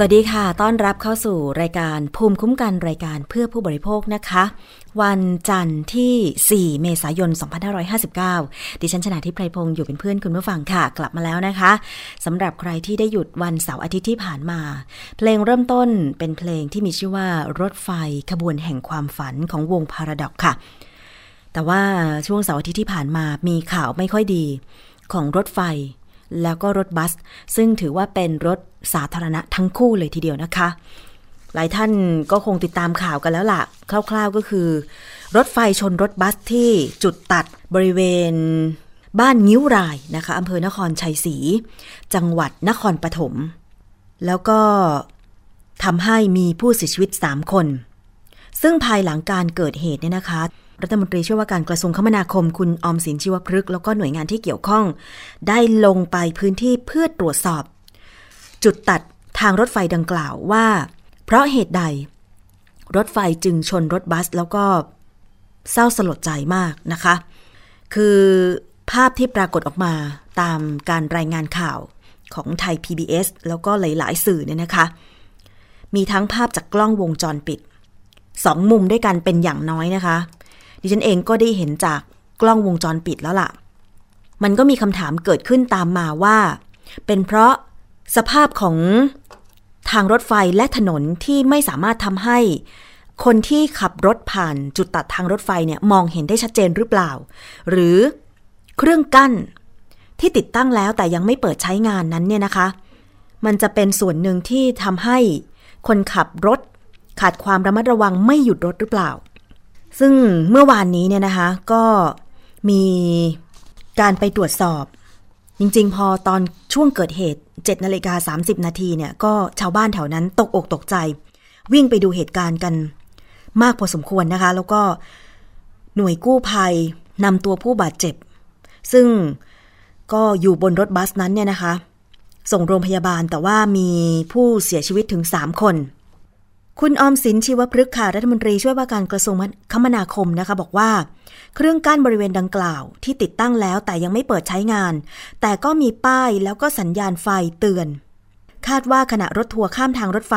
สวัสดีค่ะ ต้อนรับเข้าสู่รายการภูมิคุ้มกันรายการเพื่อผู้บริโภคนะคะ วันจันทร์ที่ 4 เมษายน 2559 ดิฉันชนะทิพไพรพงศ์อยู่เป็นเพื่อนคุณผู้ฟังค่ะ กลับมาแล้วนะคะสำหรับใครที่ได้หยุดวันเสาร์อาทิตย์ที่ผ่านมา เพลงเริ่มต้นเป็นเพลงที่มีชื่อว่ารถไฟขบวนแห่งความฝันของวงพาราดอกค่ะ แต่ว่าช่วงเสาร์อาทิตย์ที่ผ่านมามีข่าวไม่ค่อยดีของรถไฟ แล้วก็รถบัส ซึ่งถือว่าเป็นรถสาธารณะทั้งคู่เลยทีเดียวนะคะ หลายท่านก็คงติดตามข่าวกันแล้วล่ะ คร่าวๆก็คือ รถไฟชนรถบัสที่จุดตัดบริเวณบ้านงิ้วรายนะคะอำเภอนครชัยศรีจังหวัดนครปฐมแล้วก็ทำให้มีผู้เสียชีวิต 3 คน ซึ่งภายหลังการเกิดเหตุเนี่ยนะคะ รัฐมนตรีช่วยว่าการกระทรวงคมนาคมคุณอมสินชีวพฤกษ์แล้วก็หน่วยงานที่เกี่ยวข้อง ได้ลงไปพื้นที่เพื่อตรวจสอบ จุดตัดทางรถไฟดังกล่าวว่า เพราะเหตุใด รถไฟจึงชนรถบัส แล้วก็เศร้าสลดใจมากนะคะ คือภาพที่ปรากฏออกมาตามการรายงานข่าวของไทย PBS แล้วก็หลาย ๆ สื่อเนี่ยนะคะ มีทั้งภาพจากกล้องวงจรปิดสองมุมด้วยกันเป็นอย่างน้อยนะคะ ดิฉันเองก็ได้เห็นจากกล้องวงจรปิดแล้วล่ะ มันก็มีคำถามเกิดขึ้นตามมาว่า เป็นเพราะสภาพของทางรถไฟและถนนที่ไม่สามารถทำให้ คนที่ขับรถผ่านจุดตัดทางรถไฟเนี่ยมองเห็นได้ชัดเจนหรือเปล่า หรือเครื่องกั้นที่ติดตั้งแล้วแต่ยังไม่เปิดใช้งานนั้นเนี่ยนะคะ มันจะเป็นส่วนหนึ่งที่ทำให้คนขับรถขาดความระมัดระวังไม่หยุดรถหรือเปล่า ซึ่งเมื่อวานนี้เนี่ยนะคะ ก็มีการไปตรวจสอบ จริงๆ พอตอนช่วงเกิดเหตุ7นาฬิกา30 นาทีเนี่ย ก็ชาวบ้านแถวนั้นตกอกตกใจ วิ่งไปดูเหตุการณ์กัน มากพอสมควรนะคะ แล้วก็หน่วยกู้ภัยนำตัวผู้บาดเจ็บ ซึ่งก็อยู่บนรถบัสนั้นเนี่ยนะคะ ส่งโรงพยาบาลแต่ว่ามีผู้เสียชีวิตถึง 3 คน คุณออมสินชีวพฤกษ์ค่ะรัฐมนตรีช่วยว่าการกระทรวงคมนาคมนะคะ บอกว่า เครื่องกั้นบริเวณดังกล่าวที่ติดตั้งแล้วแต่ยังไม่เปิดใช้งาน แต่ก็มีป้ายแล้วก็สัญญาณไฟเตือน คาดว่าขณะรถทัวร์ข้ามทางรถไฟ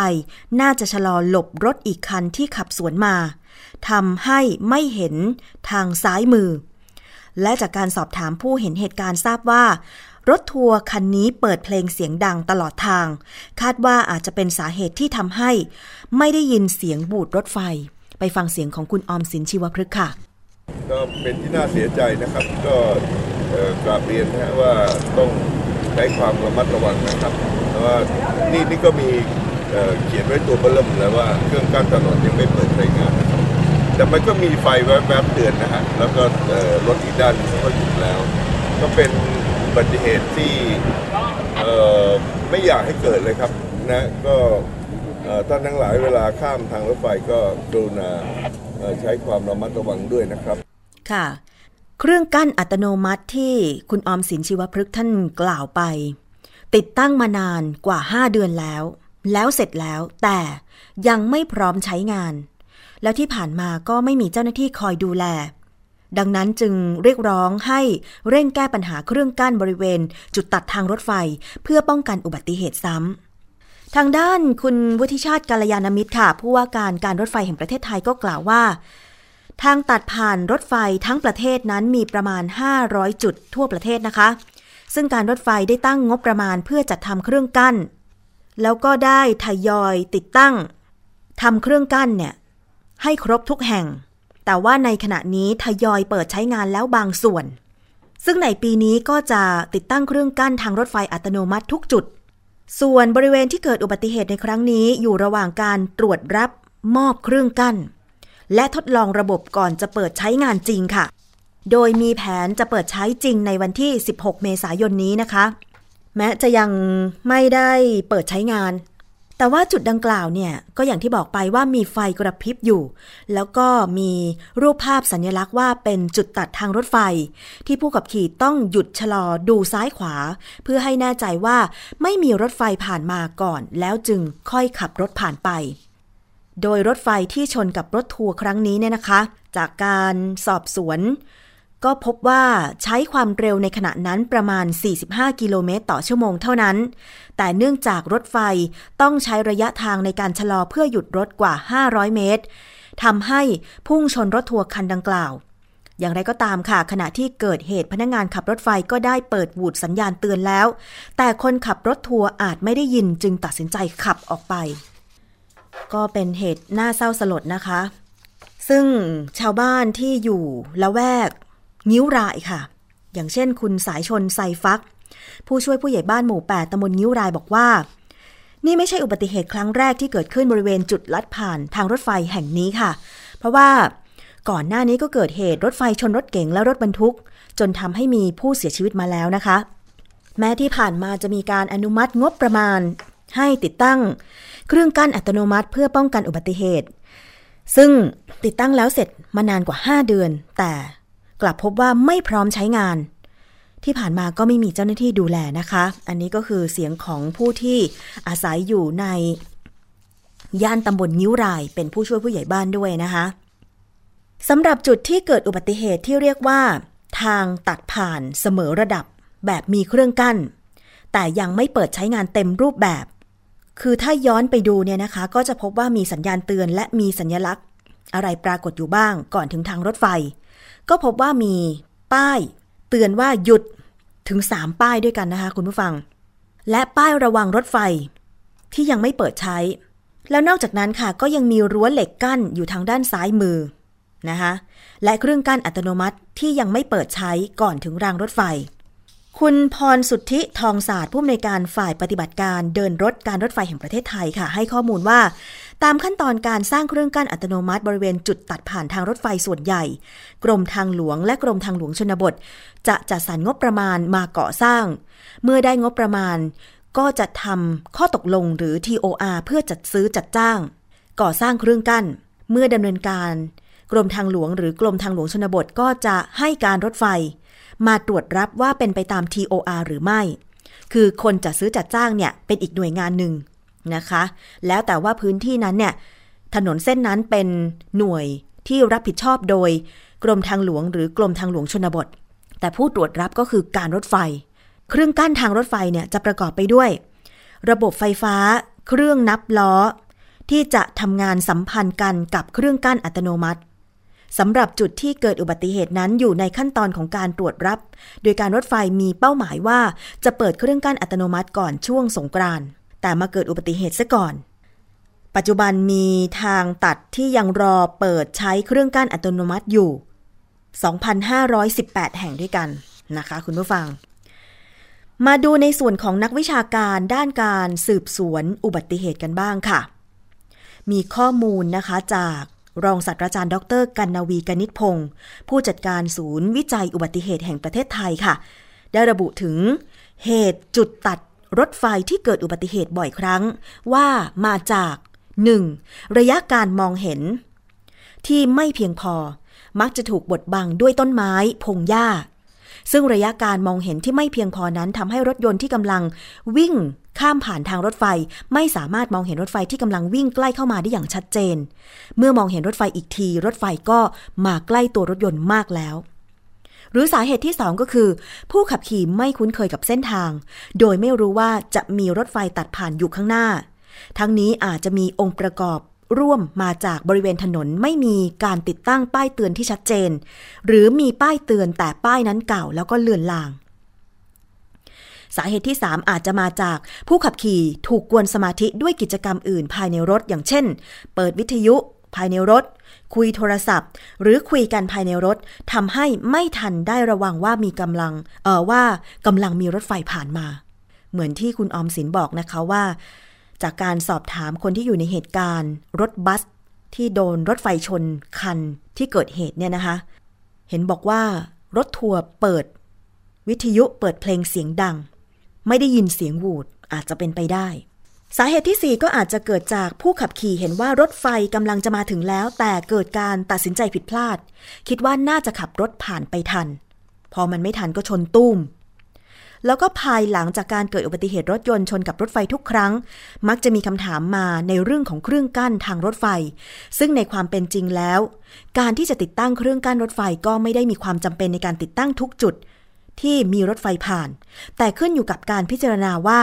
น่าจะชะลอหลบรถอีกคันที่ขับสวนมาทำให้ไม่เห็นทางซ้ายมือ และจากการสอบถามผู้เห็นเหตุการณ์ทราบว่า รถทัวร์คันนี้เปิดเพลงเสียงดังตลอดทาง คาดว่าอาจจะเป็นสาเหตุที่ทำให้ ไม่ได้ยินเสียงบูดรถไฟ ไปฟังเสียงของคุณออมสินชีวพฤกษ์ค่ะ ก็เป็นที่น่าเสียใจนะครับ ก็กราบเรียนนะฮะว่าต้องใช้ความระมัดระวังนะครับเพราะว่านี่นี่ก็มีเเขียนไว้ตัวเบลิ่มแล้วว่าเครื่องกั้นถนนยังไม่เปิดใช้งานนะครับแต่มันก็มีไฟแวบๆเตือนนะฮะแล้วก็รถอีกด้านก็หยุดแล้ว ก็เป็น อุบัติเหตุที่ไม่อยากให้เกิดเลยครับนะก็ท่านทั้งหลายเวลาข้ามทางรถไฟก็กรุณาใช้ความระมัดระวังด้วยนะครับ ค่ะ เครื่องกั้นอัตโนมัติที่คุณออมสินชีวพฤกษ์ท่านกล่าวไป ติดตั้งมานานกว่า 5 เดือนแล้ว แล้วเสร็จแล้วแต่ยังไม่พร้อมใช้งาน แล้วที่ผ่านมาก็ไม่มีเจ้าหน้าที่คอยดูแล ดังนั้นจึงเรียกร้องให้เร่งแก้ปัญหาเครื่องกั้นบริเวณ จุดตัดทางรถไฟ เพื่อป้องกันอุบัติเหตุซ้ำทางด้านคุณวุฒิชาติกาลยานมิตรค่ะ ผู้ว่าการการรถไฟแห่งประเทศไทยก็กล่าวว่า ทางตัดผ่านรถไฟทั้งประเทศนั้นมีประมาณ 500 จุดทั่วประเทศนะคะ ซึ่งการรถไฟได้ตั้งงบประมาณเพื่อจัดทำเครื่องกั้น แล้วก็ได้ทยอยติดตั้งทำเครื่องกั้นเนี่ยให้ครบทุกแห่ง แต่ว่าในขณะนี้ทยอยเปิดใช้งานแล้วบางส่วน ซึ่งในปีนี้ก็จะติดตั้งเครื่องกั้นทางรถไฟอัตโนมัติทุกจุด ส่วนบริเวณที่เกิดอุบัติเหตุในครั้งนี้อยู่ระหว่างการตรวจรับมอบเครื่องกั้น และทดลองระบบก่อนจะเปิดใช้งานจริงค่ะ โดยมีแผนจะเปิดใช้จริงในวันที่ 16 เมษายนนี้นะคะ แม้จะยังไม่ได้เปิดใช้งาน แต่ว่าจุดดังกล่าวเนี่ยก็อย่างที่บอกไปว่ามีไฟกระพริบอยู่ แล้วก็มีรูปภาพสัญลักษณ์ว่าเป็นจุดตัดทางรถไฟ ที่ผู้ขับขี่ต้องหยุดชะลอดูซ้ายขวา เพื่อให้แน่ใจว่าไม่มีรถไฟผ่านมาก่อน แล้วจึงค่อยขับรถผ่านไป โดยรถไฟที่ชนกับรถทัวร์ครั้งนี้เนี่ยนะคะ จากการสอบสวน ก็พบว่าใช้ความเร็วในขณะนั้นประมาณ 45 กิโลเมตรต่อชั่วโมงเท่านั้น แต่เนื่องจากรถไฟต้องใช้ระยะทางในการชะลอเพื่อหยุดรถกว่า 500 เมตรทำให้พุ่งชนรถทัวร์คันดังกล่าว อย่างไรก็ตามค่ะ ขณะที่เกิดเหตุพนักงานขับรถไฟก็ได้เปิดวูดสัญญาณเตือนแล้ว แต่คนขับรถทัวร์อาจไม่ได้ยินจึงตัดสินใจขับออกไป ก็เป็นเหตุน่าเศร้าสลดนะคะ ซึ่งชาวบ้านที่อยู่ละแวก งิ้วรายค่ะ อย่างเช่น คุณสายชนไซฟัก ผู้ช่วยผู้ใหญ่บ้านหมู่ 8ตำบลงิ้วรายบอกว่า นี่ไม่ใช่อุบัติเหตุครั้งแรกที่เกิดขึ้นบริเวณจุดลัดผ่านทางรถไฟแห่งนี้ค่ะ เพราะว่าก่อนหน้านี้ก็เกิดเหตุรถไฟชนรถเก๋งและรถบรรทุก จนทำให้มีผู้เสียชีวิตมาแล้วนะคะ แม้ที่ผ่านมาจะมีการอนุมัติงบประมาณ ให้ติดตั้ง เครื่องกั้นอัตโนมัติเพื่อป้องกันอุบัติเหตุ ซึ่งติดตั้งแล้วเสร็จมานานกว่า 5 เดือน แต่ กลับพบว่าไม่พร้อมใช้งาน ที่ผ่านมาก็ไม่มีเจ้าหน้าที่ดูแลนะคะ อันนี้ก็คือเสียงของผู้ที่อาศัยอยู่ใน ย่านตำบลนิ้วราย เป็นผู้ช่วยผู้ใหญ่บ้านด้วยนะคะสำหรับจุดที่เกิดอุบัติเหตุที่เรียกว่า ทางตัดผ่านเสมอระดับแบบมีเครื่องกั้น แต่ยังไม่เปิดใช้งานเต็มรูปแบบ คือถ้าย้อนไปดูเนี่ยนะคะ ก็จะพบว่ามีสัญญาณเตือนและมีสัญลักษณ์ อะไรปรากฏอยู่บ้างก่อนถึงทางรถไฟ ก็พบว่ามีป้ายเตือนว่าหยุดถึง 3 ป้ายด้วยกันนะคะ คุณผู้ฟัง และป้ายระวังรถไฟที่ยังไม่เปิดใช้ แล้วนอกจากนั้นค่ะ ก็ยังมีรั้วเหล็กกั้นอยู่ทางด้านซ้ายมือนะคะและเครื่องกั้นอัตโนมัติที่ยังไม่เปิดใช้ก่อนถึงรางรถไฟ คุณพรสุทธิทองศาสตร์ผู้อำนวยการฝ่ายปฏิบัติการเดินรถการรถไฟแห่งประเทศไทยค่ะ ให้ข้อมูลว่า ตามขั้นตอนการสร้างเครื่องกั้นอัตโนมัติบริเวณจุดตัดผ่านทางรถไฟส่วนใหญ่ กรมทางหลวงและกรมทางหลวงชนบท จะจัดสรรงบประมาณมาก่อสร้าง เมื่อได้งบประมาณ ก็จะทำข้อตกลงหรือ TOR เพื่อจัดซื้อจัดจ้าง ก่อสร้างเครื่องกั้น เมื่อดำเนินการ กรมทางหลวงหรือกรมทางหลวงชนบทก็จะให้การรถไฟ มาตรวจรับว่าเป็นไปตาม TOR หรือไม่ คือคนจัดซื้อจัดจ้างเนี่ยเป็นอีกหน่วยงานหนึ่ง นะคะ แล้วแต่ว่าพื้นที่นั้นเนี่ยถนนเส้นนั้นเป็นหน่วยที่รับผิดชอบโดยกรมทางหลวงหรือกรมทางหลวงชนบท แต่ผู้ตรวจรับก็คือการรถไฟ เครื่องกั้นทางรถไฟเนี่ยจะประกอบไปด้วย ระบบไฟฟ้า เครื่องนับล้อ ที่จะทำงานสัมพันธ์กันกับเครื่องกั้นอัตโนมัติสำหรับจุดที่เกิดอุบัติเหตุนั้นอยู่ในขั้นตอนของการตรวจรับ โดยการรถไฟมีเป้าหมายว่าจะเปิดเครื่องกั้นอัตโนมัติก่อนช่วงสงกรานต์ แต่มาเกิดอุบัติเหตุซะก่อน ปัจจุบันมีทางตัดที่ยังรอเปิดใช้เครื่องกั้นอัตโนมัติอยู่ 2,518 แห่งด้วยกันนะคะคุณผู้ฟัง มาดูในส่วนของนักวิชาการด้านการสืบสวนอุบัติเหตุกันบ้างค่ะ มีข้อมูลนะคะจากรองศาสตราจารย์ดรกันนาวีกนิษพงศ์ผู้จัดการศูนย์วิจัยอุบัติเหตุแห่งประเทศไทยค่ะ ได้ระบุถึงเหตุจุดตัด รถไฟที่เกิดอุบัติเหตุบ่อยครั้ง ว่ามาจาก 1. ระยะการมองเห็น ที่ไม่เพียงพอ มักจะถูกบดบังด้วยต้นไม้พงหญ้า ซึ่งระยะการมองเห็นที่ไม่เพียงพอนั้นทำให้รถยนต์ที่กำลังวิ่งข้ามผ่านทางรถไฟ ไม่สามารถมองเห็นรถไฟที่กำลังวิ่งใกล้เข้ามาได้อย่างชัดเจน เมื่อมองเห็นรถไฟอีกที รถไฟก็มาใกล้ตัวรถยนต์มากแล้ว หรือสาเหตุที่ 2 ก็คือ ผู้ขับขี่ไม่คุ้นเคยกับเส้นทาง โดยไม่รู้ว่าจะมีรถไฟตัดผ่านอยู่ข้างหน้า ทั้งนี้อาจจะมีองค์ประกอบร่วมมาจากบริเวณถนนไม่มีการติดตั้งป้ายเตือนที่ชัดเจน หรือมีป้ายเตือนแต่ป้ายนั้นเก่าแล้วก็เลือนลาง สาเหตุที่ 3 อาจจะมาจากผู้ขับขี่ถูกกวนสมาธิด้วยกิจกรรมอื่นภายในรถอย่างเช่น เปิดวิทยุภายในรถ คุยโทรศัพท์ หรือคุยกันภายในรถทำให้ไม่ทันได้ระวังว่ามีกำลัง เออว่ากำลังมีรถไฟผ่านมา เหมือนที่คุณออมสินบอกนะคะว่า จากการสอบถามคนที่อยู่ในเหตุการณ์ รถบัสที่โดนรถไฟชนคันที่เกิดเหตุเนี่ยนะคะ เห็นบอกว่ารถทัวร์เปิด วิทยุเปิดเพลงเสียงดัง ไม่ได้ยินเสียงหวูดอาจจะเป็นไปได้ สาเหตุที่ 4 ก็อาจจะเกิดจากผู้ขับขี่เห็นว่ารถไฟกำลังจะมาถึงแล้ว แต่เกิดการตัดสินใจผิดพลาด คิดว่าน่าจะขับรถผ่านไปทัน พอมันไม่ทันก็ชนตุ้ม แล้วก็ภายหลังจากการเกิดอุบัติเหตุรถยนต์ชนกับรถไฟทุกครั้ง มักจะมีคำถามมาในเรื่องของเครื่องกั้นทางรถไฟ ซึ่งในความเป็นจริงแล้ว การที่จะติดตั้งเครื่องกั้นรถไฟก็ไม่ได้มีความจำเป็นในการติดตั้งทุกจุด ที่มีรถไฟผ่าน แต่ขึ้นอยู่กับการพิจารณาว่า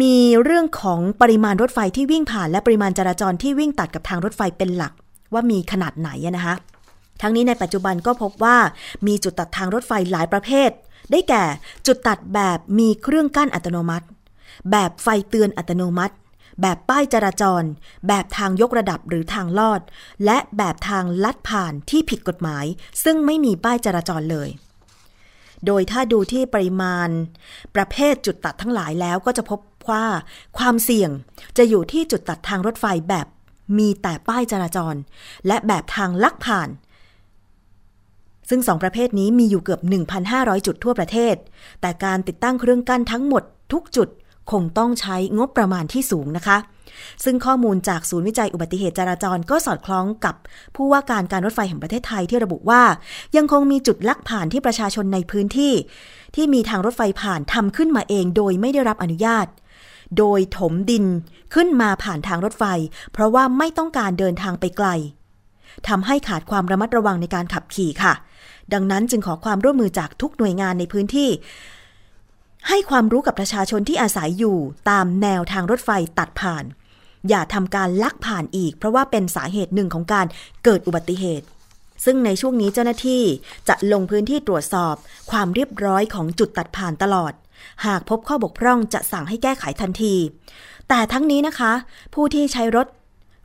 มีเรื่องของปริมาณรถไฟที่วิ่งผ่านและปริมาณจราจรที่วิ่งตัดกับทางรถไฟเป็นหลัก ว่ามีขนาดไหนนะคะ ทั้งนี้ในปัจจุบันก็พบว่ามีจุดตัดทางรถไฟหลายประเภท ได้แก่จุดตัดแบบมีเครื่องกั้นอัตโนมัติ แบบไฟเตือนอัตโนมัติ แบบป้ายจราจร แบบทางยกระดับหรือทางลอด และแบบทางลัดผ่านที่ผิดกฎหมาย ซึ่งไม่มีป้ายจราจรเลยโดยถ้าดูที่ปริมาณ ประเภทจุดตัดทั้งหลายแล้วก็จะพบ ว่าความเสี่ยงจะอยู่ที่จุดตัดทางรถไฟแบบมีแต่ป้ายจราจร และแบบทางลักผ่าน ซึ่งสองประเภทนี้มีอยู่เกือบ 1,500 จุดทั่วประเทศ แต่การติดตั้งเครื่องกั้นทั้งหมดทุกจุดคงต้องใช้งบประมาณที่สูงนะคะ ซึ่งข้อมูลจากศูนย์วิจัยอุบัติเหตุจราจรก็สอดคล้องกับผู้ว่าการการรถไฟแห่งประเทศไทยที่ระบุว่า ยังคงมีจุดลักผ่านที่ประชาชนในพื้นที่ ที่มีทางรถไฟผ่านทำขึ้นมาเองโดยไม่ได้รับอนุญาต โดยถมดินขึ้นมาผ่านทางรถไฟ เพราะว่าไม่ต้องการเดินทางไปไกลทำให้ขาดความระมัดระวังในการขับขี่ค่ะ ดังนั้นจึงขอความร่วมมือจากทุกหน่วยงานในพื้นที่ ให้ความรู้กับประชาชนที่อาศัยอยู่ตามแนวทางรถไฟตัดผ่าน อย่าทำการลักผ่านอีก เพราะว่าเป็นสาเหตุหนึ่งของการเกิดอุบัติเหตุซึ่งในช่วงนี้เจ้าหน้าที่จะลงพื้นที่ตรวจสอบความเรียบร้อยของจุดตัดผ่านตลอด หากพบข้อบกพร่องจะสั่งให้แก้ไขทันที แต่ทั้งนี้นะคะ ผู้ที่ใช้รถ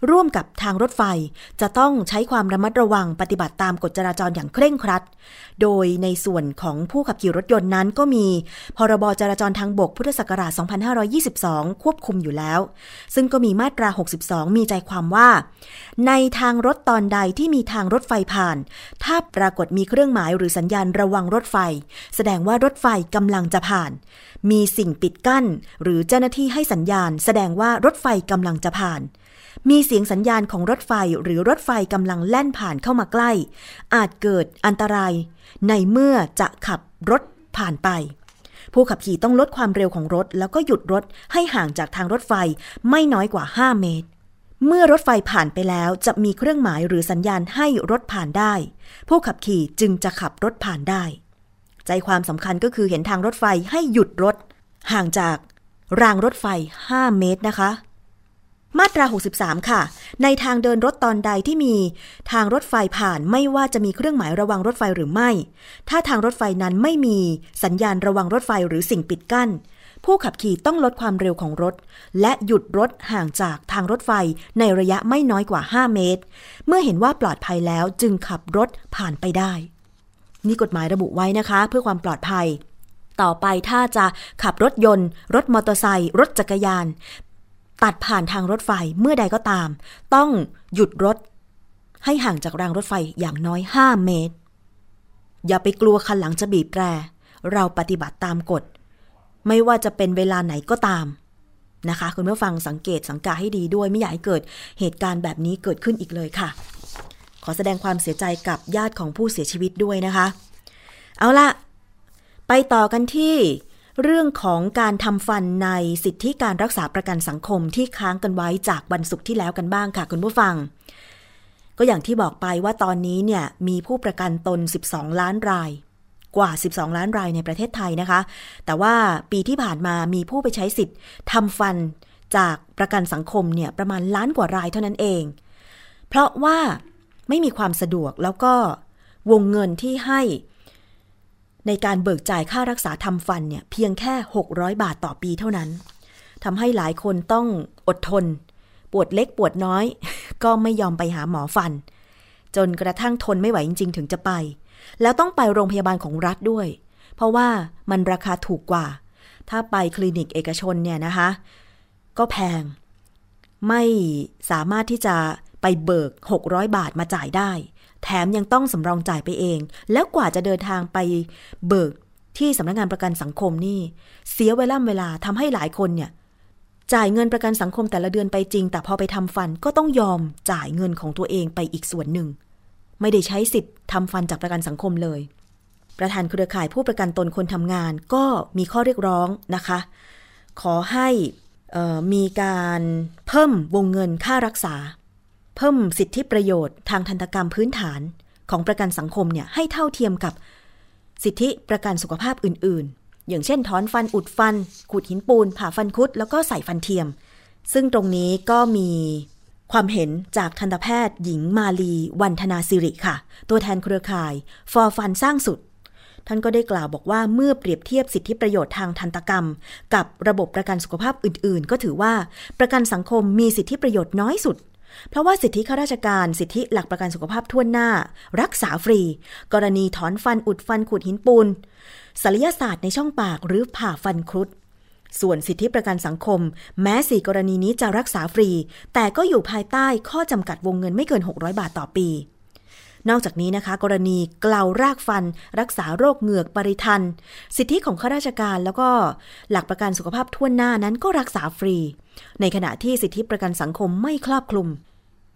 ร่วมกับทางรถไฟจะต้องใช้ความระมัดระวังปฏิบัติตามกฎจราจรอย่างเคร่งครัด โดยในส่วนของผู้ขับขี่รถยนต์นั้นก็มี พรบจราจรทางบกพุทธศักราช 2522 ควบคุมอยู่แล้ว ซึ่งก็มีมาตรา 62 มีใจความว่า ในทางรถตอนใดที่มีทางรถไฟผ่าน ถ้าปรากฏมีเครื่องหมายหรือสัญญาณระวังรถไฟ แสดงว่ารถไฟกำลังจะผ่าน มีสิ่งปิดกั้น หรือเจ้าหน้าที่ให้สัญญาณ แสดงว่ารถไฟกำลังจะผ่าน มีเสียงสัญญาณของรถไฟหรือรถไฟกำลังแล่นผ่านเข้ามาใกล้ อาจเกิดอันตราย ในเมื่อจะขับรถผ่านไป ผู้ขับขี่ต้องลดความเร็วของรถ แล้วก็หยุดรถให้ห่างจากทางรถไฟไม่น้อยกว่า 5 เมตร เมื่อรถไฟผ่านไปแล้วจะมีเครื่องหมายหรือสัญญาณให้รถผ่านได้ ผู้ขับขี่จึงจะขับรถผ่านได้ ใจความสำคัญก็คือเห็นทางรถไฟให้หยุดรถ ห่างจากรางรถไฟ 5 เมตรนะคะ มาตรา 63 ค่ะ ในทางเดินรถตอนใดที่มีทางรถไฟผ่านไม่ว่าจะมีเครื่องหมายระวังรถไฟหรือไม่ ถ้าทางรถไฟนั้นไม่มีสัญญาณระวังรถไฟหรือสิ่งปิดกั้น ผู้ขับขี่ต้องลดความเร็วของรถ และหยุดรถห่างจากทางรถไฟในระยะไม่น้อยกว่า 5 เมตร เมื่อเห็นว่าปลอดภัยแล้วจึงขับรถผ่านไปได้ นี่กฎหมายระบุไว้นะคะ เพื่อความปลอดภัย ต่อไปถ้าจะขับรถยนต์ รถมอเตอร์ไซค์รถจักรยาน ตัดผ่านทางรถไฟเมื่อใดก็ตาม ต้องหยุดรถ ให้ห่างจากรางรถไฟอย่างน้อย 5 เมตร อย่าไปกลัวคันหลังจะบีบแตร เราปฏิบัติตามกฎ ไม่ว่าจะเป็นเวลาไหนก็ตามนะคะ คุณผู้ฟังสังเกตสังกาให้ดีด้วยไม่อยากให้เกิดเหตุการณ์แบบนี้เกิดขึ้นอีกเลยค่ะ ขอแสดงความเสียใจกับญาติของผู้เสียชีวิตด้วยนะคะ เอาละไปต่อกันที่ เรื่องของการทำฟันในสิทธิการรักษาประกันสังคมที่ค้างกันไว้จากวันศุกร์ที่แล้วกันบ้างค่ะคุณผู้ฟัง ก็อย่างที่บอกไปว่าตอนนี้เนี่ยมีผู้ประกันตน 12 ล้านราย กว่า 12 ล้านรายในประเทศไทยนะคะ แต่ว่าปีที่ผ่านมามีผู้ไปใช้สิทธิ์ทำฟันจากประกันสังคมเนี่ยประมาณล้านกว่ารายเท่านั้นเอง เพราะว่าไม่มีความสะดวกแล้วก็วงเงินที่ให้ ในการเบิกจ่ายค่ารักษาทำฟันเนี่ยเพียงแค่ 600 บาทต่อปีเท่านั้นทำให้หลายคนต้องอดทน ปวดเล็กปวดน้อย ก็ไม่ยอมไปหาหมอฟัน จนกระทั่งทนไม่ไหวจริง ๆ ถึงจะไป แล้วต้องไปโรงพยาบาลของรัฐด้วย เพราะว่ามันราคาถูกกว่า ถ้าไปคลินิกเอกชนเนี่ยนะคะ ก็แพง ไม่สามารถที่จะไปเบิก 600 บาทมาจ่ายได้ แถมยังต้องสำรองจ่ายไปเอง แล้วกว่าจะเดินทางไปเบิกที่สำนักงานประกันสังคมนี่ เสียเวลาเวลาทำให้หลายคนเนี่ย จ่ายเงินประกันสังคมแต่ละเดือนไปจริง แต่พอไปทำฟันก็ต้องยอมจ่ายเงินของตัวเองไปอีกส่วนหนึ่ง ไม่ได้ใช้สิทธิ์ทำฟันจากประกันสังคมเลย ประธานเครือข่ายผู้ประกันตนคนทำงานก็มีข้อเรียกร้องนะคะ ขอให้เอ่อมีการเพิ่มวงเงินค่ารักษา เพิ่มสิทธิประโยชน์ทางทันตกรรมพื้นฐานของประกันสังคมเนี่ยให้เท่าเทียมกับสิทธิประกันสุขภาพอื่น ๆ อย่างเช่นถอนฟันอุดฟัน ขูดหินปูน ผ่าฟันคุด แล้วก็ใส่ฟันเทียม ซึ่งตรงนี้ก็มีความเห็นจากทันตแพทย์ หญิงมาลีวันธนาสิริค่ะ ตัวแทนเครือข่าย ฟอฟันสร้างสุด ท่านก็ได้กล่าวบอกว่าเมื่อเปรียบเทียบสิทธิประโยชน์ทางทันตกรรม กับระบบประกันสุขภาพอื่น ๆ ก็ถือว่าประกันสังคมมีสิทธิประโยชน์น้อยสุด เพราะว่าสิทธิข้าราชการสิทธิหลักประกันสุขภาพทั่วหน้า รักษาฟรี กรณีถอนฟันอุดฟันขูดหินปูนศัลยศาสตร์ในช่องปากหรือผ่าฟันครุดส่วนสิทธิประกันสังคม แม้สี่กรณีนี้จะรักษาฟรี แต่ก็อยู่ภายใต้ข้อจำกัดวงเงินไม่เกิน 600 บาทต่อปี นอกจากนี้นะคะ กรณีเกลารากฟัน รักษาโรคเหงือกปริทัน สิทธิของข้าราชการแล้วก็หลักประกันสุขภาพทั่วหน้านั้นก็รักษาฟรี ในขณะที่สิทธิประกันสังคมไม่ครอบคลุม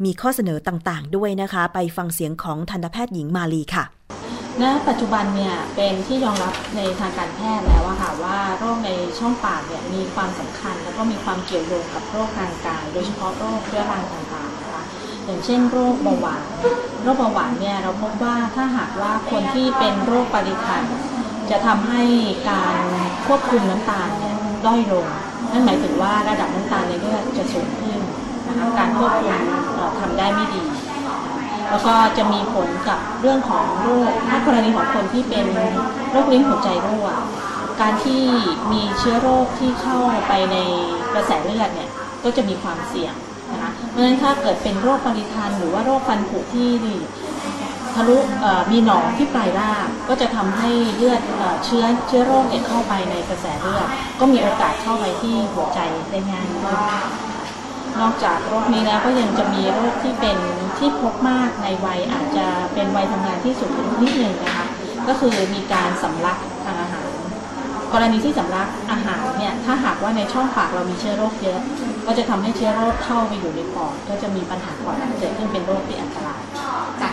มีข้อเสนอต่างๆ ด้วยนะคะ ไปฟังเสียงของทันตแพทย์หญิงมาลีค่ะ ณ ปัจจุบันเนี่ยเป็นที่ยอมรับในทางการแพทย์แล้วค่ะว่าโรคในช่องปากเนี่ยมีความสำคัญ แล้วก็มีความเกี่ยวโยงกับโรคทางกาย โดยเฉพาะโรคเรื้อรังต่างๆนะคะอย่างเช่นโรคเบาหวาน โรคเบาหวานเนี่ยเราพบว่าถ้าหากว่าคนที่เป็นโรคปริทันจะทำให้การควบคุมน้ำตาลเนี่ยด้อยลง นั่นหมายถึงว่าระดับน้ำตาลในเลือดจะสูงขึ้นนะคะการควบคุมทำได้ไม่ดี แล้วก็จะมีผลกับเรื่องของโรคถ้ากรณีของคนที่เป็นโรคลิ้นหัวใจรั่วการที่มีเชื้อโรคที่เข้าไปในกระแสเลือดเนี่ยก็จะมีความเสี่ยงนะคะเพราะฉะนั้นถ้าเกิดเป็นโรคปริทันหรือว่าโรคฟันผุที่ ทะลุมีหนองที่ปลายรากก็จะทำให้เลือดเชื้อเชื้อโรคเนี่ยเข้าไปในกระแสเลือดก็มีโอกาสเข้าไปที่หัวใจได้ง่ายขึ้นนอกจากโรคนี้แล้วก็ยังจะมีโรคที่เป็นที่พบมากในวัยอาจจะเป็นวัยทำงานที่สูงนิดนึงนะคะก็คือมีการสำลักทางอาหาร กรณีที่สำลักอาหารเนี่ยถ้าหากว่าในช่องปากเรามีเชื้อโรคเยอะ ก็จะทำให้เชื้อโรคเข้าไปอยู่ในปอดก็จะมีปัญหาปอดอักเสบซึ่งเป็นโรคที่อันตราย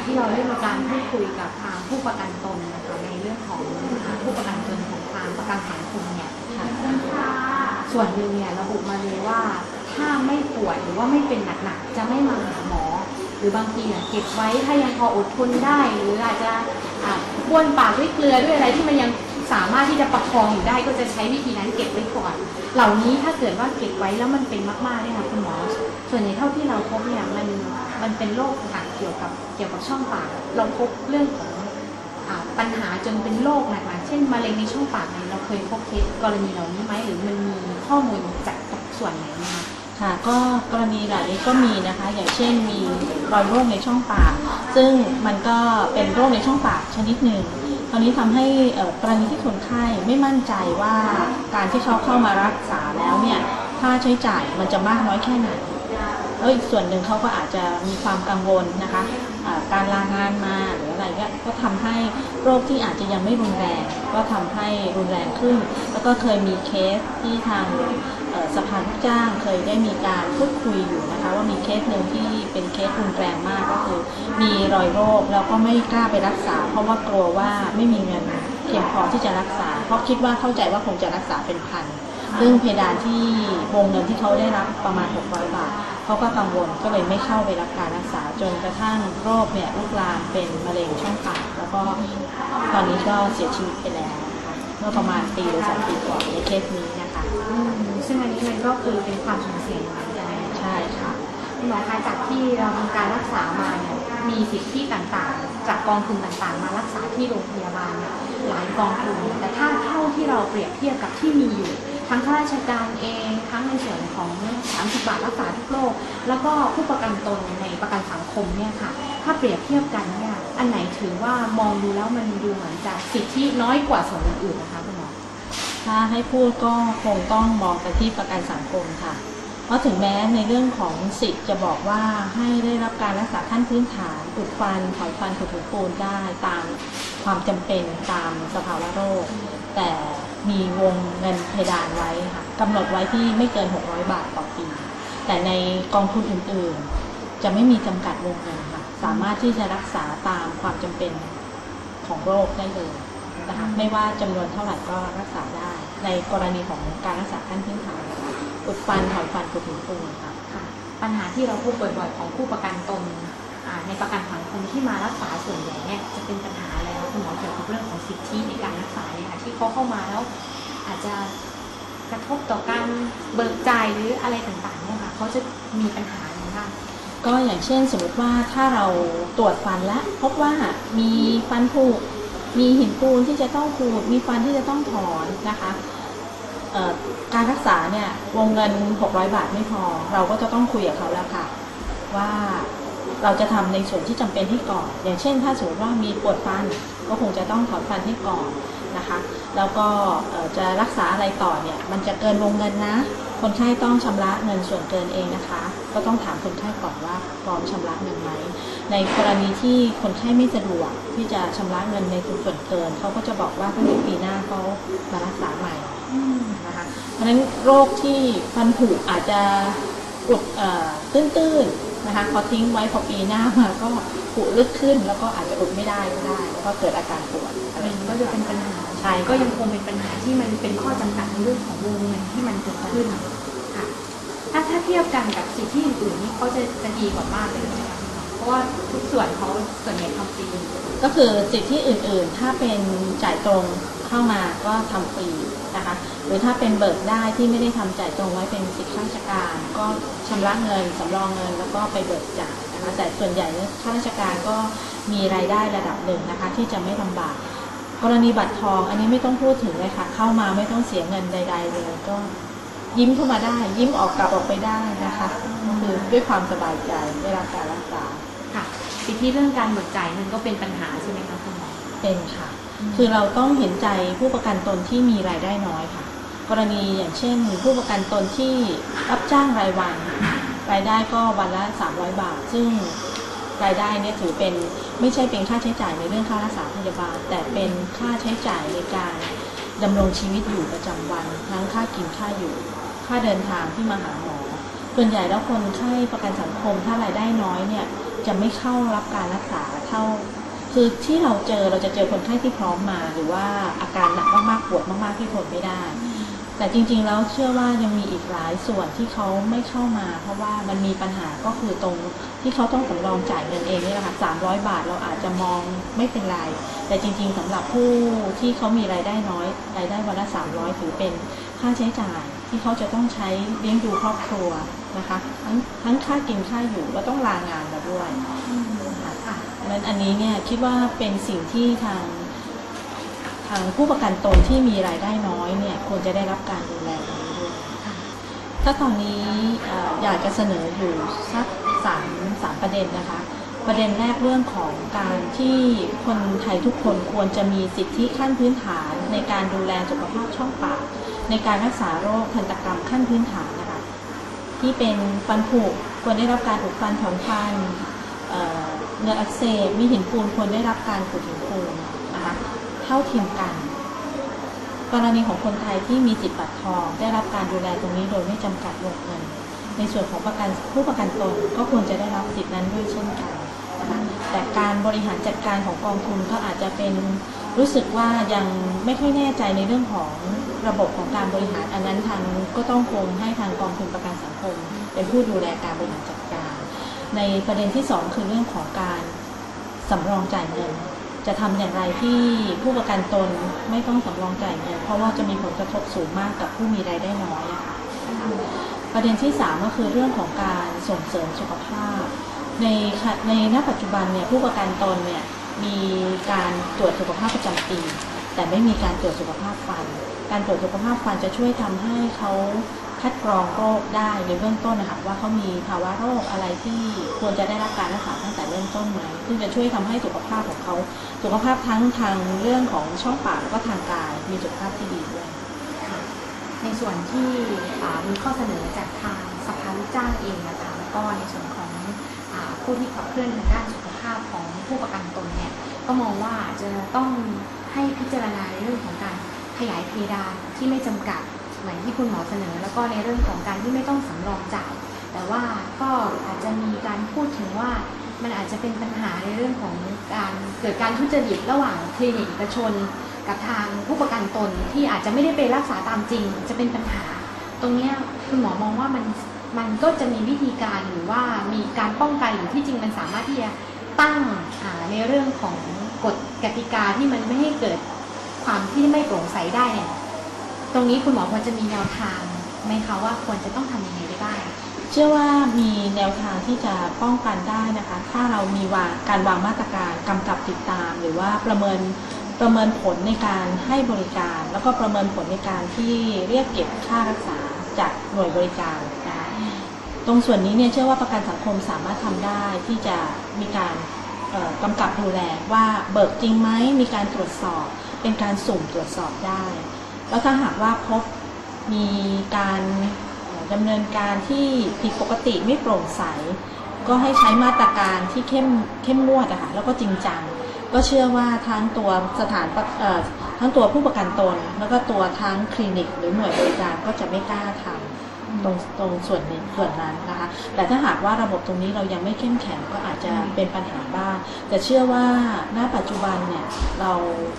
ที่เราได้มีการพูดคุยกับทางผู้ประกันตนนะคะในเรื่องของผู้ประกันตนของทางประกันสังคมเนี่ยส่วนหนึ่งเนี่ยระบุมาเลยว่าถ้าไม่ป่วยหรือว่าไม่เป็นหนักๆจะไม่มาหาหมอ หรือบางทีเนี่ยเก็บไว้ถ้ายังพออดทนได้ หรืออาจจะอะบ้วนปากด้วยเกลือด้วยอะไรที่มันยังสามารถที่จะประคองอยู่ได้ก็จะใช้วิธีนั้นเก็บไว้ก่อน เหล่านี้ถ้าเกิดว่าเก็บไว้แล้วมันเป็นมากๆเนี่ยค่ะคุณหมอ ส่วนใหญ่เท่าที่เราพบเนี่ยมัน มันเป็นโรคค่ะเกี่ยวกับเกี่ยวกับช่องปาก เราพบเรื่องของปัญหาจนเป็นโรคหนักๆเช่นมะเร็งในช่องปากเนี่ยเราเคยพบเคสกรณีเหล่านี้ไหมหรือมันมีข้อมูลจากจากส่วนไหนไหมคะค่ะก็กรณีเหล่านี้ก็มีนะคะ อย่างเช่นมีรอยโรคในช่องปาก ซึ่งมันก็เป็นโรคในช่องปากชนิดหนึ่งตอนนี้ทำให้กรณีที่คนไข้ไม่มั่นใจว่าการที่เขาเข้ามารักษาแล้วเนี่ยค่าใช้จ่ายมันจะมากน้อยแค่ไหน แล้วอีกส่วนหนึ่งเขาก็อาจจะมีความกังวลนะคะอ่าการลางานมาหรืออะไรก็ทำให้โรคที่อาจจะยังไม่รุนแรง ก็ทำให้รุนแรงขึ้น แล้วก็เคยมีเคสที่ทางสภาลูกจ้างเคยได้มีการพูดคุยอยู่นะคะ ว่ามีเคสหนึ่งที่เป็นเคสรุนแรงมากก็คือ มีรอยโรคแล้วก็ไม่กล้าไปรักษา เพราะว่ากลัวว่าไม่มีเงินเพียงพอที่จะรักษา เพราะคิดว่าเข้าใจว่าคงจะรักษาเป็นพันซึ่งเพดานที่วงเงินที่เขาได้รับประมาณ 600 บาท เขาก็กังวลก็เลยไม่เข้าไปรับการรักษาจนกระทั่งโรคเนี่ยลุกลามเป็นมะเร็งช่องปากแล้วก็ตอนนี้ก็เสียชีวิตไปแล้วนะคะเมื่อประมาณปีหรือสองปีก่อนในเคสนี้นะคะอืมซึ่งอันนี้มันก็คือเป็นความสูญเสียเหมือนกันใช่ค่ะคุณหมอคะจากที่เราทำการรักษามาเนี่ยมีสิทธิต่างๆ จากกองทุนต่างๆ มารักษาที่โรงพยาบาลเนี่ยหลายกองทุนแต่ถ้าเท่าที่เราเปรียบเทียบกับที่มีอยู่ ทั้งข้าราชการเอง ทั้งในส่วนของ 30 บาทรักษาทุกโรคแล้วก็ผู้ประกันตนในประกันสังคมเนี่ยค่ะ ถ้าเปรียบเทียบกันเนี่ยอันไหนถือว่ามองดูแล้วมันดูเหมือนจะสิทธิน้อยกว่าส่วนอื่นๆนะคะคุณหมอถ้าให้พูดก็คงต้องมองไปที่ประกันสังคมค่ะ เพราะถึงแม้ในเรื่องของสิทธิ์จะบอกว่าให้ได้รับการรักษาขั้นพื้นฐานอุดฟันถอนฟันถูถูปูนได้ตามความจำเป็นตามสภาวะโรค แต่มีวงเงินเพดานไว้ค่ะกำหนดไว้ที่ไม่เกิน 600 บาทต่อปี แต่ในกองทุนอื่นๆ จะไม่มีจำกัดวงเงินค่ะ สามารถที่จะรักษาตามความจำเป็นของโรคได้เลยนะคะไม่ว่าจำนวนเท่าไหร่ก็รักษาได้ ในกรณีของการรักษาขั้นพื้นฐานอุดฟันถอนฟันถูถูปูนค่ะค่ะปัญหาที่เราพบบ่อยๆ ของผู้ประกันตน ในประกันสังคมที่มารักษาส่วนใหญ่เนี่ยจะเป็นปัญหาอะไรคะคุณหมอเกี่ยวกับเรื่องของสิทธิในการรักษาเนี่ยค่ะที่เขาเข้ามาแล้วอาจจะกระทบต่อการเบิกจ่ายหรืออะไรต่างๆเนี่ยค่ะเขาจะมีปัญหาอะไรบ้างก็อย่างเช่นสมมติว่าถ้าเราตรวจฟันแล้วพบว่ามีฟันผุมีหินปูนที่จะต้องขูดมีฟันที่จะต้องถอนนะคะการรักษาเนี่ยวงเงิน 600 บาทไม่พอ เราก็จะต้องคุยกับเขาแล้วค่ะ ว่า เราจะทำในส่วนที่จำเป็นให้ก่อน อย่างเช่น ถ้าสมมติว่ามีปวดฟันก็คงจะต้องถอนฟันให้ก่อนนะคะ แล้วก็จะรักษาอะไรต่อเนี่ยมันจะเกินวงเงินนะ คนไข้ต้องชำระเงินส่วนเกินเองนะคะ ก็ต้องถามคนไข้ก่อนว่าพร้อมชำระเงินไหมในกรณีที่คนไข้ไม่สะดวกที่จะชำระเงินในส่วนเกินเขาก็จะบอกว่าถ้าเดี๋ยวปีหน้าเขามารักษาใหม่นะคะเพราะฉะนั้นโรคที่ฟันผุอาจจะอุดตื้นๆ นะคะพอทิ้งไว้พอปีหน้ามาก็ผุลึกขึ้นแล้วก็อาจจะอุดไม่ได้ก็ได้ แล้วก็เกิดอาการปวดอะไรอย่างก็เงี้ยจะเป็นปัญหาใช่ก็ยังคงเป็นปัญหาที่มันเป็นข้อจำกัดในเรื่องของวงเงินที่มันเกิดขึ้นค่ะถ้าถ้าเทียบกันกับสิทธิอื่นๆนี่เขาจะจะดีกว่ามากเลยนะคะเพราะว่าทุกส่วนเขาส่วนใหญ่ทำฟรีก็คือสิทธิอื่นๆ ถ้าเป็นจ่ายตรงเข้ามาก็ทำฟรี นะคะหรือถ้าเป็นเบิกได้ที่ไม่ได้ทำจ่ายตรงไว้เป็นสิทธิข้าราชการ ก็ชำระเงินสำรองเงินแล้วก็ไปเบิกจ่ายนะคะนะคะแต่ส่วนใหญ่เนี่ยข้าราชการก็มีรายได้ระดับหนึ่งนะคะที่จะไม่ลำบากกรณีบัตรทองอันนี้ไม่ต้องพูดถึงเลยค่ะ เข้ามาไม่ต้องเสียเงินใด ๆ เลย ก็ยิ้มเข้ามาได้ ยิ้มออกกลับออกไปได้นะคะคือด้วยความสบายใจได้รับการรักษาค่ะทีที่เรื่องการเบิกจ่ายเงินก็เป็นปัญหาใช่ไหมคะคุณหมอเป็นค่ะ คือเราต้องเห็นใจผู้ประกันตนที่มีรายได้น้อยค่ะ กรณีอย่างเช่น ผู้ประกันตนที่รับจ้างรายวัน รายได้ก็วันละ 300 บาท ซึ่งรายได้เนี่ยถือเป็นไม่ใช่เป็นค่าใช้จ่ายในเรื่องค่ารักษาพยาบาล แต่เป็นค่าใช้จ่ายในการดำรงชีวิตอยู่ประจำวัน ทั้งค่ากินค่าอยู่ ค่าเดินทางที่มาหาหมอส่วนใหญ่แล้วคนไข้ประกันสังคมถ้ารายได้น้อยเนี่ยจะไม่เข้ารับการรักษาเท่า คือที่เราเจอเราจะเจอคนไข้ที่พร้อมมา หรือว่าอาการหนักมากๆปวดมาก ๆที่ทนไม่ได้ แต่จริงๆแล้วเชื่อว่ายังมีอีกหลายส่วนที่เขาไม่เข้ามา เพราะว่ามันมีปัญหาก็คือตรงที่เขาต้องสำรองจ่ายเงินเองนี่แหละค่ะ300บาทเราอาจจะมองไม่เป็นไร แต่จริง ๆสำหรับผู้ที่เขามีรายได้น้อยรายได้วันละ300ถือเป็นค่าใช้จ่ายที่เขาจะต้องใช้เลี้ยงดูครอบครัวนะคะทั้งทั้งค่ากินค่าอยู่แล้วต้องลางานมาด้วยค่ะดัง นั้นอันนี้เนี่ยคิดว่าเป็นสิ่งที่ทางทางผู้ประกันตนที่มีรายได้น้อยเนี่ยควรจะได้รับการดูแลตรงนี้ด้วยถ้าตอนนี้อยากจะเสนออยู่สักสามสามประเด็นนะคะ ประเด็นแรกเรื่องของการที่คนไทยทุกคนควรจะมีสิทธิขั้นพื้นฐานในการดูแลสุขภาพช่องปากในการรักษาโรคทันตกรรมขั้นพื้นฐานนะคะ ที่เป็นฟันผุควรได้รับการอุดฟันถอนฟัน เนื้ออักเสบมีหินปูนควรได้รับการขุดหินปูนนะคะเท่าเทียมกัน กรณีของคนไทยที่มีจิตบัตรทองได้รับการดูแลตรงนี้โดยไม่จำกัดวงเงิน ในส่วนของประกันผู้ประกันตนก็ควรจะได้รับสิทธินั้นด้วยเช่นกันนะคะแต่การบริหารจัดการของกองทุนก็อาจจะเป็นรู้สึกว่ายังไม่ค่อยแน่ใจในเรื่องของระบบของการบริหารอันนั้นทางก็ต้องคงให้ทางกองทุนประกันสังคม เป็นผู้ดูแลการบริหารจัดการ ในประเด็นที่สองคือเรื่องของการสำรองจ่ายเงิน จะทำอย่างไรที่ผู้ประกันตนไม่ต้องสำรองจ่ายเงิน เพราะว่าจะมีผลกระทบสูงมากกับผู้มีรายได้น้อยอะค่ะประเด็นที่ 3 ก็คือเรื่องของการส่งเสริมสุขภาพ ในในณปัจจุบันเนี่ยผู้ประกันตนเนี่ยมีการตรวจสุขภาพประจำปี แต่ไม่มีการตรวจสุขภาพฟัน การตรวจสุขภาพฟันจะช่วยทำให้เขา คัดกรองโรคได้ในเบื้องต้นนะคะว่าเขามีภาวะโรคอะไรที่ควรจะได้รับการรักษาตั้งแต่เริ่มต้นไหมซึ่งจะช่วยทำให้สุขภาพของเขาสุขภาพทั้งทางเรื่องของช่องปากแล้วก็ทางกายมีสุขภาพที่ดีด้วยในส่วนที่มีข้อเสนอจากทางสภาลูกจ้างเองนะคะแล้วก็ในส่วนของอผู้ที่ขับเคลื่อนทางด้านสุขภาพของผู้ประกันตนเนี่ยก็มองว่าจะต้องให้พิจารณาในเรื่องของการขยายเพดานที่ไม่จำกัด เหมือนที่คุณหมอเสนอ แล้วก็ในเรื่องของการที่ไม่ต้องสำรองจ่าย แต่ว่าก็อาจจะมีการพูดถึงว่ามันอาจจะเป็นปัญหาในเรื่องของการเกิดการทุจริตระหว่างคลินิกเอกชน กับทางผู้ประกันตนที่อาจจะไม่ได้ไปรักษาตามจริง จะเป็นปัญหา ตรงนี้คุณหมอมองว่ามันมันก็จะมีวิธีการหรือว่ามีการป้องกันหรือที่จริงมันสามารถที่จะตั้งในเรื่องของกฎกติกาที่มันไม่ให้เกิดความที่ไม่โปร่งใสได้เนี่ย ตรงนี้คุณหมอควรจะมีแนวทางไหมคะว่าควรจะต้องทำยังไงได้บ้างเชื่อว่ามีแนวทางที่จะป้องกันได้นะคะ ถ้าเรามีวางการวางมาตรการกำกับติดตาม หรือว่าประเมินประเมินผลในการให้บริการ แล้วก็ประเมินผลในการที่เรียกเก็บค่ารักษาจากหน่วยบริการนะคะตรงส่วนนี้เนี่ยเชื่อว่าประกันสังคมสามารถทำได้ที่จะมีการเอ่อกำกับดูแลว่าเบิกจริงไหมมีการตรวจสอบ เป็นการสุ่มตรวจสอบได้ แล้วถ้าหากว่าพบมีการดำเนินการที่ผิดปกติไม่โปร่งใส ก็ให้ใช้มาตรการที่เข้มเข้มงวดอะค่ะแล้วก็จริงจัง ก็เชื่อว่าทั้งตัวสถานทั้งตัวผู้ประกันตน แล้วก็ตัวทั้งคลินิก หรือหน่วยบริการก็จะไม่กล้าทำ ตรงตรงส่วนนี้ส่วนนั้นนะคะ แต่ถ้าหากว่าระบบตรงนี้เรายังไม่เข้มแข็งก็อาจจะเป็นปัญหาบ้างแต่เชื่อว่าณปัจจุบันเนี่ยเรา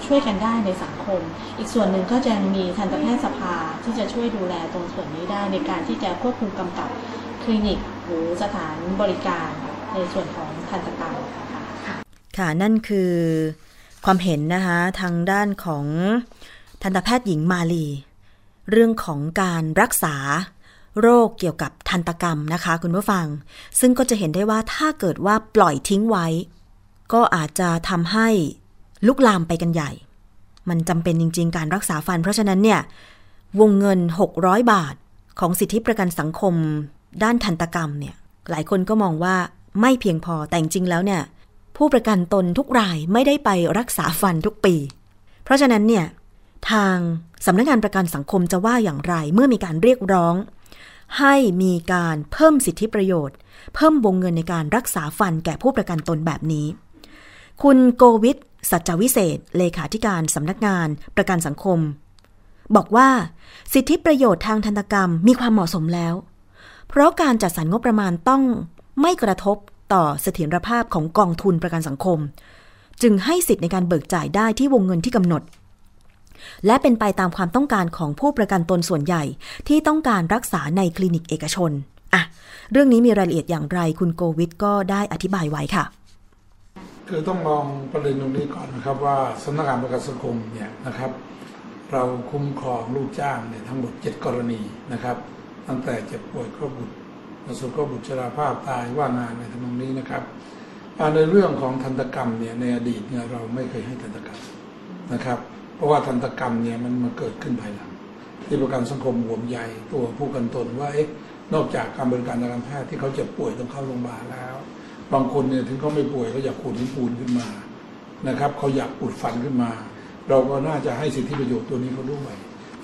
ช่วยกันได้ในสังคม อีกส่วนหนึ่งก็จะมีทันตแพทยสภาที่จะช่วยดูแลตรงส่วนนี้ได้ในการที่จะควบคุมกำกับคลินิก หรือสถานบริการในส่วนของทันตกรรมนะคะค่ะนั่นคือความเห็นนะคะทางด้านของทันตแพทย์หญิงมาลี เรื่องของการรักษา โรคเกี่ยวกับทันตกรรมนะคะ คุณผู้ฟัง ซึ่งก็จะเห็นได้ว่าถ้าเกิดว่าปล่อยทิ้งไว้ ก็อาจจะทำให้ลุกลามไปกันใหญ่ มันจำเป็นจริง ๆ การรักษาฟัน เพราะฉะนั้นเนี่ยวงเงิน 600 บาทของสิทธิประกันสังคม ด้านทันตกรรมเนี่ยหลายคนก็มองว่าไม่เพียงพอแต่จริงแล้วเนี่ยผู้ประกันตนทุกรายไม่ได้ไปรักษาฟันทุกปี เพราะฉะนั้นเนี่ยทางสำนักงานประกันสังคมจะว่าอย่างไรเมื่อมีการเรียกร้อง ให้มีการเพิ่มสิทธิประโยชน์ เพิ่มวงเงินในการรักษาฟันแก่ผู้ประกันตนแบบนี้ คุณโกวิทสัจวิเศษ เลขาธิการสำนักงานประกันสังคม บอกว่า สิทธิประโยชน์ทางทันกรรมมีความเหมาะสมแล้ว เพราะการจัดสรรงบประมาณต้องไม่กระทบต่อเสถียรภาพของกองทุนประกันสังคม จึงให้สิทธิในการเบิกจ่ายได้ที่วงเงินที่กำหนด และเป็นไปตามความต้องการของผู้ประกันตนส่วนใหญ่ ที่ต้องการรักษาในคลินิกเอกชนอะเรื่องนี้มีรายละเอียดอย่างไรคุณโกวิทก็ได้อธิบายไว้ค่ะ คือต้องมองประเด็นตรงนี้ก่อนนะครับว่าสำนักงานประกันสังคมเนี่ยนะครับ เราคุ้มครองลูกจ้างเนี่ยทั้งหมด 7 กรณีนะครับ ตั้งแต่เจ็บป่วยครอบบุตรประสบครอบบุตรชราภาพตายว่างงานในทำนองนี้นะครับในเรื่องของทันตกรรมเนี่ยในอดีตเนี่ยเราไม่เคยให้ทันตกรรมนะครับ เพราะว่าทันตกรรมเนี่ยมันมาเกิดขึ้นภายหลัง ที่ประกันสังคมห่วงใยตัวผู้กันตนว่าเอ๊ะนอกจากการบริการทางการแพทย์ที่เขาเจ็บป่วยต้องเข้าโรงพยาบาลแล้ว บางคนเนี่ยถึงเขาไม่ป่วยเขาอยากขูดหินปูนขึ้นมานะครับเขาอยากอุดฟันขึ้นมา เราก็น่าจะให้สิทธิประโยชน์ตัวนี้เขาด้วย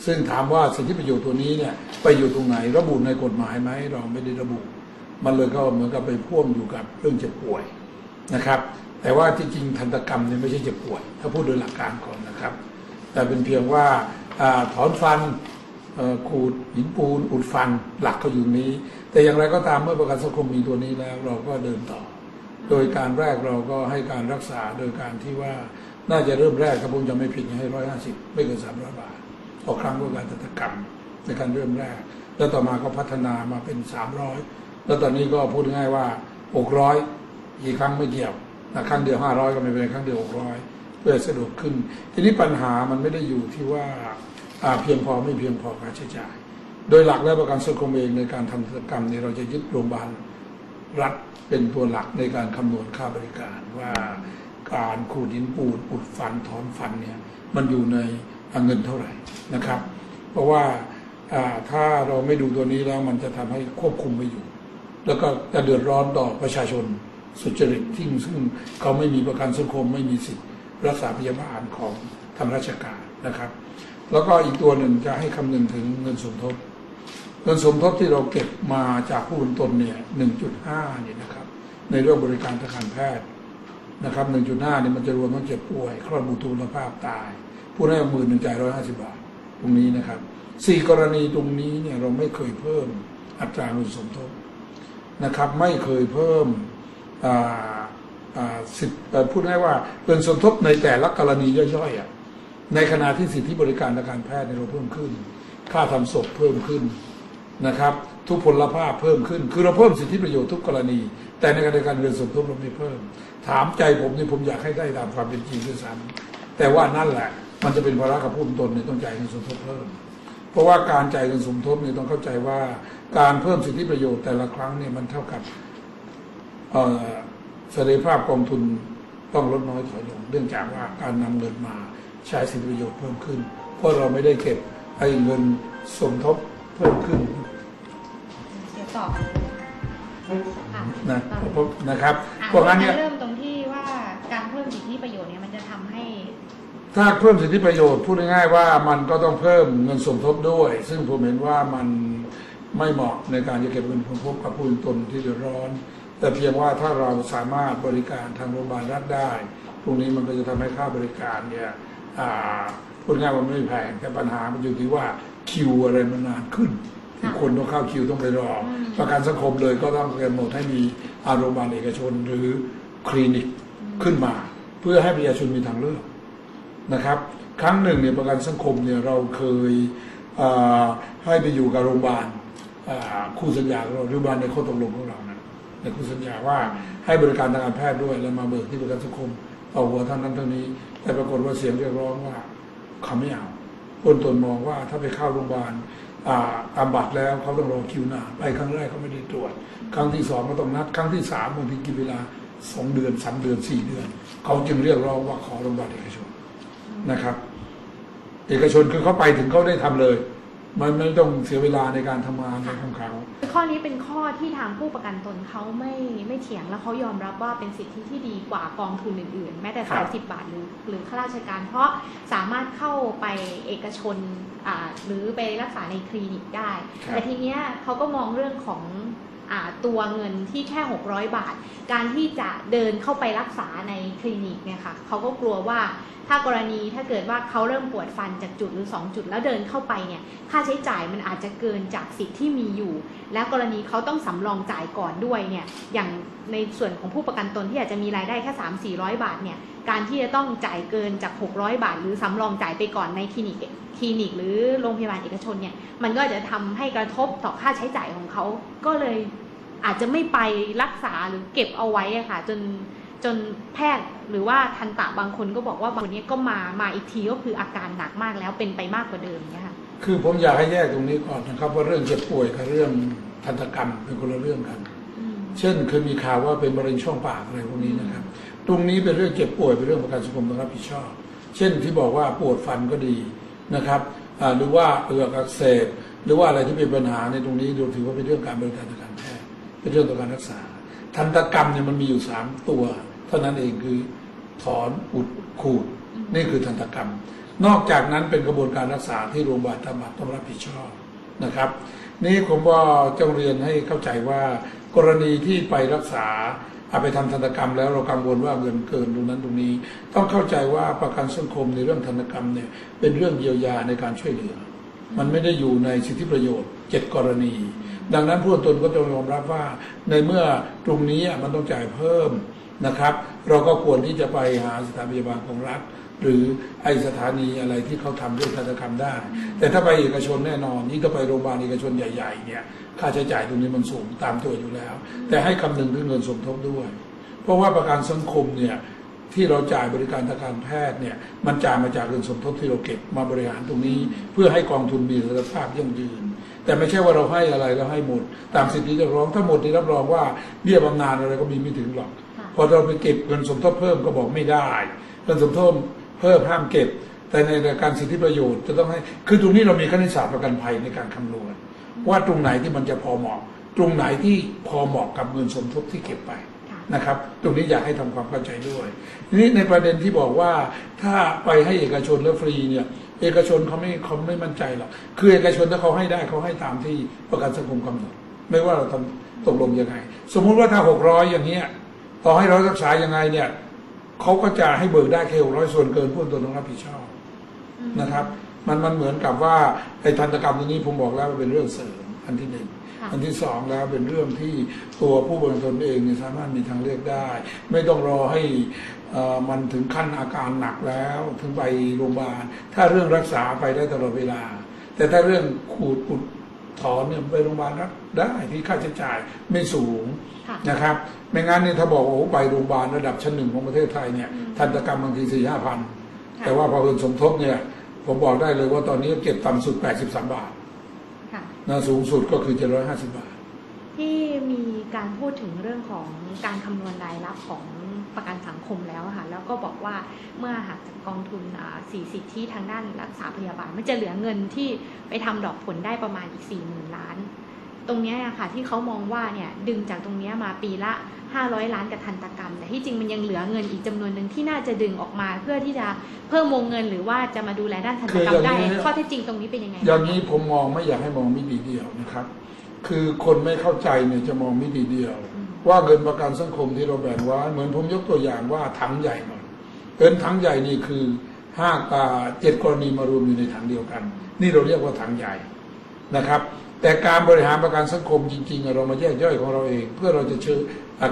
ซึ่งถามว่าสิทธิประโยชน์ตัวนี้เนี่ยไปอยู่ตรงไหนระบุในกฎหมายไหมเราไม่ได้ระบุ มันเลยก็เหมือนกับไปพ่วงอยู่กับเรื่องเจ็บป่วยนะครับ แต่ว่าที่จริงทันตกรรมเนี่ยไม่ใช่เจ็บป่วย ถ้าพูดโดยหลักการก่อนนะครับ แต่เป็นเพียงว่าอถอนฟันขูดหินปูนอุดฟันหลักเขาอยู่นี้ แต่อย่างไรก็ตามเมื่อประกันสังคมมีตัวนี้แล้ว เราก็เดินต่อ โดยการแรกเราก็ให้การรักษาโดยการที่ว่าน่าจะเริ่มแรกถ้าผมจะไม่ผิดให้ร้อยห้าสิบไม่เกินสามร้อยบาทต่อครั้งเพื่อการตัดกรรมในการเริ่มแรก แล้วต่อมาก็พัฒนามาเป็นสามร้อยแล้วตอนนี้ก็พูดง่ายว่าหกร้อยกี่ครั้งไม่เกี่ยวนะครั้งเดียวห้าร้อยก็ไม่เป็นครั้งเดียวหกร้อย พื่อสะดวกขึ้น ทีนี้ปัญหามันไม่ได้อยู่ที่ว่าเพียงพอไม่เพียงพอการใช้จ่าย โดยหลักและประกันสังคมเองในการทำธุรกรรมเนี่ยเราจะยึดโรงพยาบาลรัฐเป็นตัวหลักในการคำนวณค่าบริการว่าการขูดหินปูนอุดฟันถอนฟันเนี่ยมันอยู่ในเงินเท่าไหร่นะครับ เพราะว่าถ้าเราไม่ดูตัวนี้แล้วมันจะทำให้ควบคุมไม่อยู่ แล้วก็จะเดือดร้อนต่อประชาชนสุจริตที่ซึ่งเขาไม่มีประกันสังคมไม่มีสิทธิ รักษาพยาบาลของทางราชการนะครับ แล้วก็อีกตัวหนึ่งจะให้คำนึงถึงเงินสมทบ เงินสมทบที่เราเก็บมาจากผู้บริตนเนี่ย 1.5 เนี่ยนะครับ ในเรื่องบริการทางการแพทย์นะครับ 1.5 เนี่ยมันจะรวมทั้งเจ็บป่วยคลอดบุตรทุพพลภาพตาย ผู้ได้หมื่นหนึ่งจ่ายร้อยห้าสิบาท ตรงนี้นะครับสี่กรณีตรงนี้เนี่ยเราไม่เคยเพิ่มอัตราเงินสมทบนะครับ ไม่เคยเพิ่มอ่า สิทธิพูดง่ายว่าเงินสมทบในแต่ละกรณีย่อยๆในขณะที่สิทธิบริการทางการแพทย์ในเราเพิ่มขึ้น ค่าทำศพเพิ่มขึ้นนะครับ ทุกพลภาพเพิ่มขึ้น คือเราเพิ่มสิทธิประโยชน์ทุกกรณี แต่ในขณะเดียวกันเงินสมทบเราไม่เพิ่ม ถามใจผมนี่ผมอยากให้ได้ตามความเป็นจริงด้วยซ้ำแต่ว่านั่นแหละ มันจะเป็นภาระกับผู้ตนเนี่ยต้องจ่ายเงินสมทบเพิ่ม เพราะว่าการจ่ายเงินสมทบเนี่ยต้องเข้าใจว่าการเพิ่มสิทธิประโยชน์แต่ละครั้งเนี่ยมันเท่ากับ เอ่อเสถียรภาพกองทุนต้องลดน้อยถอยลงเนื่องจากว่าการนำเงินมาใช้สิทธิประโยชน์เพิ่มขึ้น เพราะเราไม่ได้เก็บไอ้เงินสมทบเพิ่มขึ้นเดี๋ยวต่อค่ะนะเพราะนะครับอะเพราะงั้นเนี่ยเริ่มตรงที่ว่าการเพิ่มสิทธิประโยชน์เนี่ยมันจะทำให้ ถ้าเพิ่มสิทธิประโยชน์พูดง่ายๆว่ามันก็ต้องเพิ่มเงินสมทบด้วย ซึ่งผมเห็นว่ามันไม่เหมาะในการจะเก็บเงินสมทบกับผู้เป็นตนที่เดือดร้อน แต่เพียงว่าถ้าเราสามารถบริการทางโรงพยาบาลรัฐได้ตรงนี้มันก็จะทำให้ค่าบริการเนี่ยพูดง่ายๆว่าไม่แพงแต่ปัญหามันอยู่ที่ว่าคิวอะไรมันนานขึ้นคนต้องเข้าคิวต้องไปรอ ประกันสังคมเลยก็ต้องกำหนดให้มีอาโรงพยาบาลเอกชนหรือคลินิกขึ้นมา เพื่อให้ประชาชนมีทางเลือกนะครับ ครั้งหนึ่งเนี่ยประกันสังคมเนี่ยเราเคยให้ไปอยู่กับโรงพยาบาลคู่สัญญาของเราโรงพยาบาลในข้อตกลงของเรา ในคู่สัญญาว่าให้บริการทางการแพทย์ด้วยแล้วมาเบิกที่ประกันสังคมเอหัวเท่านั้นเท่านี้ แต่ปรากฏว่าเสียงเรียกร้องว่าเขาไม่เอาคนตนมองว่าถ้าไปเข้าโรงพยาบาลอ่าตามบัตรแล้วเขาต้องรอคิวนานไปครั้งแรกเขาไม่ได้ตรวจ ครั้งที่สองก็ต้องนัด ครั้งที่สามบางทีกินเวลาสองเดือนสามเดือนสี่เดือน เขาจึงเรียกร้องว่าขอโรงพยาบาลเอกชนนะครับ เอกชนคือเขาไปถึงเขาได้ทำเลย มันไม่ต้องเสียเวลาในการทำงานของเขาข้อนี้เป็นข้อที่ทางผู้ประกันตนเขาไม่ไม่เถียงแล้วเขายอมรับว่าเป็นสิทธิที่ดีกว่ากองทุนอื่นๆ แม้แต่ครัสายบสิบบาทหรือหรือข้าราชการ เพราะสามารถเข้าไปเอกชนอ่าหรือไปรักษาในคลินิกได้ครับแต่ทีเนี้ยเขาก็มองเรื่องของอา ตัวเงินที่แค่ 600 บาท การที่จะเดินเข้าไปรักษาในคลินิกเนี่ยค่ะเขาก็กลัวว่าถ้ากรณีถ้าเกิดว่าเขาเริ่มปวดฟันจากจุดหรือ 2 จุดแล้วเดินเข้าไปเนี่ยค่าใช้จ่ายมันอาจจะเกินจากสิทธิ์ที่มีอยู่ และกรณีเขาต้องสำรองจ่ายก่อนด้วยเนี่ยอย่างในส่วนของผู้ประกันตนที่อาจจะมีรายได้แค่3 4 0 0 บาทเนี่ยการที่จะต้องจ่ายเกินจาก 600 บาท หรือสำรองจ่ายไปก่อนในคลินิก คลินิกหรือโรงพยาบาลเอกชนเนี่ยมันก็จะทำให้กระทบต่อค่าใช้จ่ายของเขาก็เลยอาจจะไม่ไปรักษาหรือเก็บเอาไว้อะค่ะจนจนแพทย์หรือว่าทันตะบางคนก็บอกว่าบางคนเนี้ก็มามาอีกทีก็คืออาการหนักมากแล้วเป็นไปมากกว่าเดิมเนี่ยค่ะคือผมอยากให้แยกตรงนี้ก่อนนะครับว่าเรื่องเจ็บป่วยกับเรื่องทันตกรรมเป็นคนละเรื่องกัน เช่นเคยมีข่าวว่าเป็นมะเร็งช่องปากอะไรพวกนี้นะครับ ตรงนี้เป็นเรื่องเจ็บป่วยเป็นเรื่องประกันสังคมต้องรับผิดชอบ เช่นที่บอกว่าปวดฟันก็ดี นะครับหรือว่าเอือกอักเสบหรือว่าอะไรที่เป็นปัญหาในตรงนี้ดูถือว่าเป็นเรื่องการบริการทางการแพทย์เป็นเรื่องต่อการรักษา ทันตกรรมเนี่ยมันมีอยู่สามตัว เท่านั้นเองคือถอนอุดขูดนี่คือทันตกรรม นอกจากนั้นเป็นกระบวนการรักษาที่โรงพยาบาลธรรมต้องรับผิดชอบนะครับ นี่ผมก็จะเรียนให้เข้าใจว่ากรณีที่ไปรักษา เอาไปทำทันกรรมแล้วเรากังวลว่าเงินเกินตรงนั้นตรงนี้ ต้องเข้าใจว่าประกันสังคมในเรื่องธนกรรมเนี่ยเป็นเรื่องเยียวยาในการช่วยเหลือ มันไม่ได้อยู่ในสิทธิประโยชน์เจ็ดกรณี ดังนั้นผู้ตนก็ต้องยอมรับว่า ในเมื่อตรงนี้มันต้องจ่ายเพิ่มนะครับ เราก็ควรที่จะไปหาสถานพยาบาลของรัฐ หรือไอสถานีอะไรที่เขาทำเรื่องทันตกรรมได้ แต่ถ้าไปเอกชนแน่นอนนี่ก็ไปโรงพยาบาลเอกชนใหญ่ๆเนี่ยค่าใช้จ่ายตรงนี้มันสูงตามตัวอยู่แล้ว แต่ให้คำนึงถึงเงินสมทบด้วย เพราะว่าประกันสังคมเนี่ยที่เราจ่ายบริการทางการแพทย์เนี่ยมันจ่ายมาจากเงินสมทบที่เราเก็บมาบริหารตรงนี้ เพื่อให้กองทุนมีเสถียรภาพยั่งยืน แต่ไม่ใช่ว่าเราให้อะไรแล้วให้หมด ตามสิทธิเรียกร้องถ้าหมดที่รับรองว่าเบี้ยบำนาญอะไรก็มีไม่ถึงหรอกค่ะพอเราไปเก็บเงินสมทบเพิ่มก็บอกไม่ได้เงินสมทบ เพิ่มห้ามเก็บ แต่ในรายการสิทธิประโยชน์จะต้องให้คือตรงนี้เรามีคณิตศาสตร์ประกันภัยในการคำนวณ ว่าตรงไหนที่มันจะพอเหมาะ ตรงไหนที่พอเหมาะกับเงินสมทบที่เก็บไปค่ะนะครับ ตรงนี้อยากให้ทำความเข้าใจด้วยทีนี้ในประเด็นที่บอกว่าถ้าไปให้เอกชนแล้วฟรีเนี่ยเอกชนเขาไม่เขาไม่มั่นใจหรอกคือเอกชนถ้าเขาให้ได้เขาให้ตามที่ประกันสังคมกำหนดไม่ว่าเราทำตกลงยังไง สมมุติว่าถ้าหกร้อยอย่างเงี้ยต่อให้เรารักษายังไงเนี่ย เขาก็จะให้เบิกได้แค่หกร้อยส่วนเกินผู้ตนต้องรับผิดชอบนะครับ มันมันเหมือนกับว่าไอ้ทันตกรรมตัวนี้ผมบอกแล้วว่าเป็นเรื่องเสริมอันที่หนึ่งค่ะอันที่สองแล้วเป็นเรื่องที่ตัวผู้บริโภคเองเนี่ยสามารถมีทางเลือกได้ ไม่ต้องรอให้เอ่อมันถึงขั้นอาการหนักแล้ว ถึงไปโรงพยาบาลถ้าเรื่องรักษาไปได้ตลอดเวลา แต่ถ้าเรื่องขูดอุด ถอนเนี่ยไปโรงพยาบาลรับได้ที่ค่าใช้จ่ายไม่สูงค่ะนะครับไม่งั้นเนี่ยถ้าบอกโอ้โหไปโรงพยาบาลระดับชั้นหนึ่งของประเทศไทยเนี่ยทันตกรรมบางทีสี่ห้าพันค่ะแต่ว่าพอเงินสมทบเนี่ยผมบอกได้เลยว่าตอนนี้เก็บต่ำสุด 83 บาทค่ะนะสูงสุดก็คือ 750 บาท ที่มีการพูดถึงเรื่องของการคำนวณรายรับของ ประกันสังคมแล้วอะค่ะแล้วก็บอกว่าเมื่อหักจากกองทุนอ่าสี่สิทธิทางด้านรักษาพยาบาล มันจะเหลือเงินที่ไปทำดอกผลได้ประมาณอีกสี่หมื่นล้าน ตรงเนี้ยอะค่ะที่เขามองว่าเนี่ยดึงจากตรงเนี้ยมาปีละ 500 ล้านกับทันตกรรม แต่ที่จริงมันยังเหลือเงินอีกจำนวนหนึ่งที่น่าจะดึงออกมา เพื่อที่จะเพิ่มวงเงินหรือว่าจะมาดูแลด้านทันตกรรมได้คืออย่างนี้ข้อเท็จจริงตรงนี้เป็นยังไงอย่างนี้ผมมองไม่อยากให้มองมิติเดียวนะครับ คือคนไม่เข้าใจเนี่ยจะมองมิติเดียว ว่าเงินประกันสังคมที่เราแบ่งไว้เหมือนผมยกตัวอย่างว่าถังใหญ่หน่อยเงินถังใหญ่นี่คือห้าอ่าเจ็ดกรณีมารวมอยู่ในถังเดียวกัน นี่เราเรียกว่าถังใหญ่นะครับ แต่การบริหารประกันสังคมจริงๆเรามาแยกย่อยของเราเอง เพื่อเราจะเชื่อ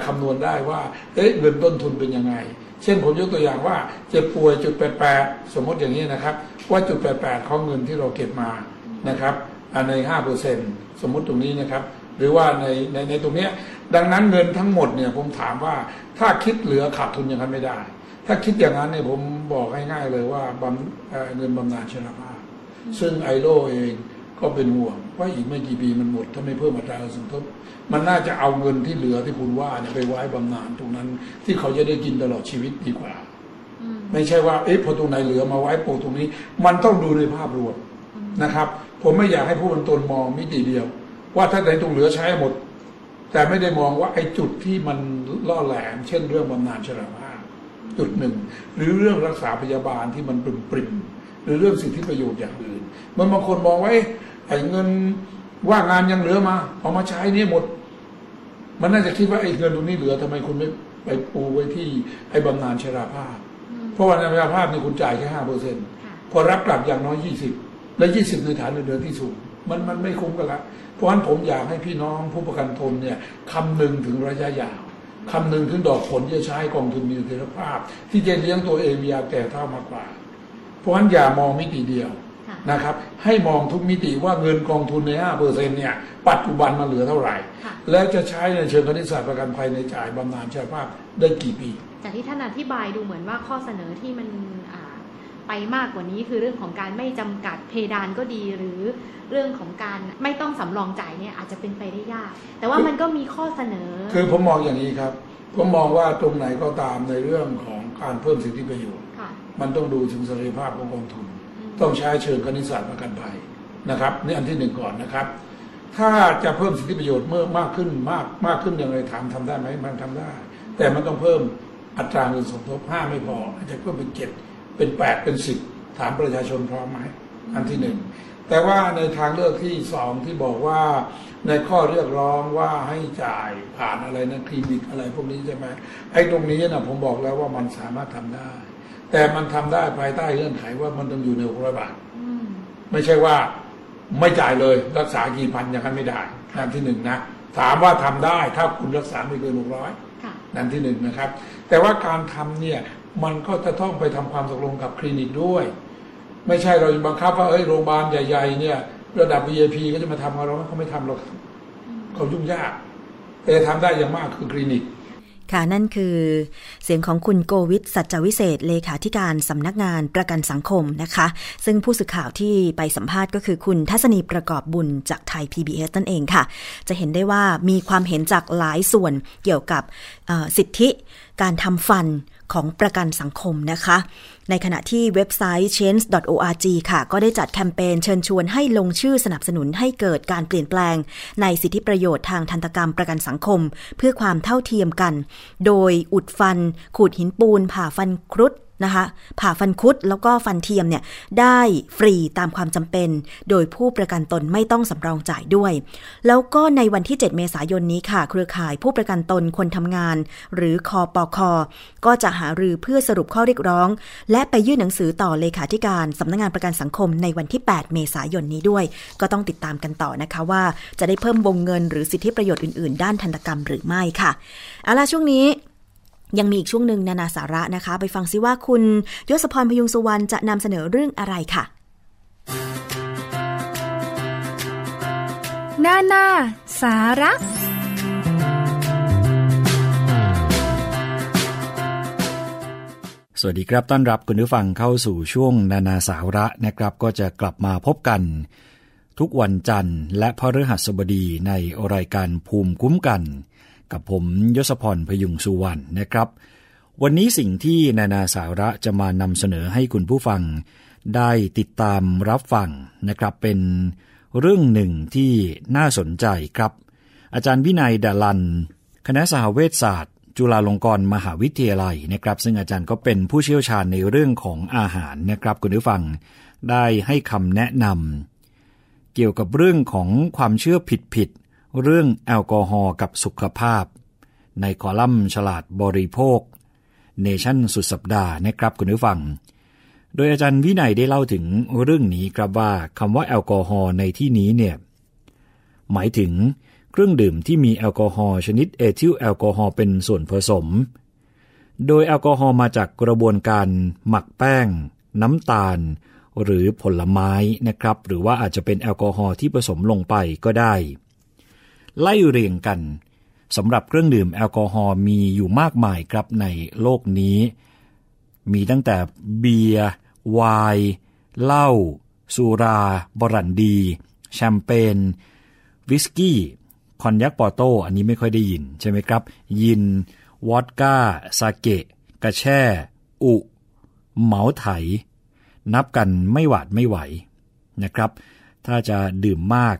คำนวณได้ว่าเอ๊ะเงินต้นทุนเป็นยังไง เช่นผมยกตัวอย่างว่าเจ็บป่วยจุดแปดแปดสมมติอย่างนี้นะครับ ว่าจุดแปดแปดของเงินที่เราเก็บมานะครับอะในห้าเปอร์เซ็นสมมติตรงนี้นะครับ หรือว่าในในในตรงนี้ดังนั้นเงินทั้งหมดเนี่ยผมถามว่าถ้าคิดเหลือขาดทุนอย่างนั้นไม่ได้ ถ้าคิดอย่างนั้นเนี่ยผมบอกง่ายๆเลยว่าบเเงินบำนาญชราภาพซึ่งไอโลเองก็เป็นห่วงว่าอีกไม่กี่ปีมันหมดถ้าไม่เพิ่มอัตราสมทบมันน่าจะเอาเงินที่เหลือที่คุณว่าเนี่ยไปไว้บำนาญตรงนั้น ที่เขาจะได้กินตลอดชีวิตดีกว่า ไม่ใช่ว่าเอ๊ะพอตรงไหนเหลือมาไว้โปะตรงนี้ มันต้องดูในภาพรวมนะครับ ผมไม่อยากให้ผู้บรรทนมองมิติเดียว ว่าถ้าไหนตรงเหลือใช้หมด แต่ไม่ได้มองว่าไอ้จุดที่มันล่อแหลม เช่นเรื่องบำนาญชราภาพจุดหนึ่ง หรือเรื่องรักษาพยาบาลที่มันปริมปริมๆหรือเรื่องสิทธิประโยชน์อย่างอื่น มันบางคนมองว่าเอ๊ะไอ้เงินว่างงานยังเหลือมาเอามาใช้เนี่ยหมด มันน่าจะคิดว่าไอ้เงินตรงนี้เหลือทำไมคุณไม่ไปปูไว้ที่ไอ้บำนาญชราภาพ เพราะว่าในชราภาพนี่คุณจ่ายแค่ห้าเปอร์เซ็นต์ค่ะพอรับกลับอย่างน้อยยี่สิบและยี่สิบในฐานเงินเดือนที่สูงมันมันไม่คุ้มกันละ เพราะฉะนั้นผมอยากให้พี่น้องผู้ประกันตนเนี่ยคำนึงถึงระยะยาวคำนึงถึงดอกผลที่จะใช้กองทุนมีเสถียรภาพ ที่จะเลี้ยงตัวเองมียาแก่เท่ามากกว่า เพราะฉะนั้นอย่ามองมิติเดียวค่ะนะครับ ให้มองทุกมิติว่าเงินกองทุนในห้าเปอร์เซ็นเนี่ยปัจจุบันมันเหลือเท่าไหร่ค่ะแล้วจะใช้ในเชิงคณิตศาสตร์ประกันภัยในจ่ายบำนาญชราภาพได้กี่ปี จากที่ท่านอธิบายดูเหมือนว่าข้อเสนอที่มันอ่า ไปมากกว่านี้ คือเรื่องของการไม่จำกัดเพดานก็ดี หรือเรื่องของการไม่ต้องสำรองจ่ายเนี่ยอาจจะเป็นไปได้ยาก แต่ว่ามันก็มีข้อเสนอ คือผมมองอย่างนี้ครับ ผมมองว่าตรงไหนก็ตามในเรื่องของการเพิ่มสิทธิประโยชน์ค่ะมันต้องดูถึงเสรีภาพของกองทุนอืมต้องใช้เชิงคณิตศาสตร์ประกันภัยนะครับนี่อันที่หนึ่งก่อนนะครับ ถ้าจะเพิ่มสิทธิประโยชน์เมื่อมากขึ้นมากมากขึ้นอย่างไรถามทำได้ไหมมันทำได้ แต่มันต้องเพิ่มอัตราเงินสมทบห้าไม่พออาจจะเพิ่มเป็นเจ็ด เป็นแปดเป็นสิบถามประชาชนพร้อมไหมอันที่หนึ่งแต่ว่าในทางเลือกที่สองที่บอกว่าในข้อเรียกร้องว่าให้จ่ายผ่านอะไรนะคลินิกอะไรพวกนี้ใช่ไหมไอ้ตรงนี้นะผมบอกแล้วว่ามันสามารถทำได้ แต่มันทำได้ภายใต้เงื่อนไขว่ามันต้องอยู่ในหกร้อยบาทอืมไม่ใช่ว่าไม่จ่ายเลยรักษากี่พันอย่างนั้นไม่ได้นั่นที่หนึ่งนะถามว่าทำได้ถ้าคุณรักษาไม่เกินหกร้อยค่ะนั่นที่หนึ่งนะครับ แต่ว่าการทำเนี่ย มันก็จะต้องไปทำความตกลงกับคลินิกด้วย ไม่ใช่เราบังคับว่าเอ้ยโรงพยาบาลใหญ่ ๆ เนี่ย ระดับ VIP ก็จะมาทำกับเราเขาไม่ทำหรอกเขายุ่งยากแต่ทำได้อย่างมากคือคลินิกค่ะนั่นคือเสียงของคุณโกวิทสัจวิเศษเลขาธิการสำนักงานประกันสังคมนะคะ ซึ่งผู้สื่อข่าวที่ไปสัมภาษณ์ก็คือคุณทัศนีประกอบบุญจากไทย PBS นั่นเองค่ะ จะเห็นได้ว่ามีความเห็นจากหลายส่วนเกี่ยวกับสิทธิการทำฟัน ของประกันสังคมนะคะ ในขณะที่เว็บไซต์ change.org ค่ะ ก็ได้จัดแคมเปญเชิญชวนให้ลงชื่อสนับสนุนให้เกิดการเปลี่ยนแปลง ในสิทธิประโยชน์ทางทันตกรรมประกันสังคม เพื่อความเท่าเทียมกัน โดยอุดฟัน ขูดหินปูน ผ่าฟันครุฑ นะคะผ่าฟันคุดแล้วก็ฟันเทียมเนี่ยได้ฟรีตามความจำเป็น โดยผู้ประกันตนไม่ต้องสำรองจ่ายด้วย แล้วก็ในวันที่ 7 เมษายนนี้ค่ะ เครือข่ายผู้ประกันตนคนทำงาน หรือคอปคอก็จะหารือเพื่อสรุปข้อเรียกร้อง และไปยื่นหนังสือต่อเลขาธิการสำนักงานประกันสังคมในวันที่ 8 เมษายนนี้ด้วย ก็ต้องติดตามกันต่อนะคะว่าจะได้เพิ่มวงเงิน หรือสิทธิประโยชน์อื่น ๆ ด้านทันตกรรมหรือไม่ค่ะเอาล่ะช่วงนี้ ยังมีอีกช่วงหนึ่งนานาสาระนะคะ ไปฟังซิว่าคุณยศพรพยุงสุวรรณจะนำเสนอเรื่องอะไรค่ะ นานาสาระสวัสดีครับ ต้อนรับคุณผู้ฟังเข้าสู่ช่วงนานาสาระนะครับ ก็จะกลับมาพบกัน ทุกวันจันทร์และพฤหัสบดีในรายการภูมิคุ้มกัน กับผมยศพรพยุงสุวรรณนะครับ วันนี้สิ่งที่นานาสาระจะมานำเสนอให้คุณผู้ฟัง ได้ติดตามรับฟังนะครับเป็นเรื่องหนึ่งที่น่าสนใจครับ อาจารย์วินัยดาลัน คณะสหเวชศาสตร์ จุฬาลงกรณ์มหาวิทยาลัยนะครับ ซึ่งอาจารย์ก็เป็นผู้เชี่ยวชาญในเรื่องของอาหารนะครับคุณผู้ฟังได้ให้คำแนะนำเกี่ยวกับเรื่องของความเชื่อผิดๆ เรื่องแอลกอฮอล์กับสุขภาพ ในคอลัมน์ฉลาดบริโภค เนชั่นสุดสัปดาห์นะครับคุณผู้ฟัง โดยอาจารย์วินัยได้เล่าถึงเรื่องนี้ครับว่าคำว่าแอลกอฮอล์ในที่นี้เนี่ยหมายถึงเครื่องดื่มที่มีแอลกอฮอล์ชนิดเอทิลแอลกอฮอล์เป็นส่วนผสม โดยแอลกอฮอล์มาจากกระบวนการหมักแป้ง น้ำตาล หรือผลไม้นะครับ หรือว่าอาจจะเป็นแอลกอฮอล์ที่ผสมลงไปก็ได้ ไล่เรียงกันสำหรับเครื่องดื่มแอลกอฮอล์มีอยู่มากมายครับในโลกนี้ มีตั้งแต่เบียร์ไวน์เหล้าสุราบรันดี แชมเปญวิสกี้คอนยักปอโตอันนี้ไม่ค่อยได้ยินใช่ไหมครับ ยิน วอดก้าซาเกะ กระแช่ อุเหมาไถ นับกันไม่หวาดไม่ไหวนะครับ ถ้าจะดื่มมาก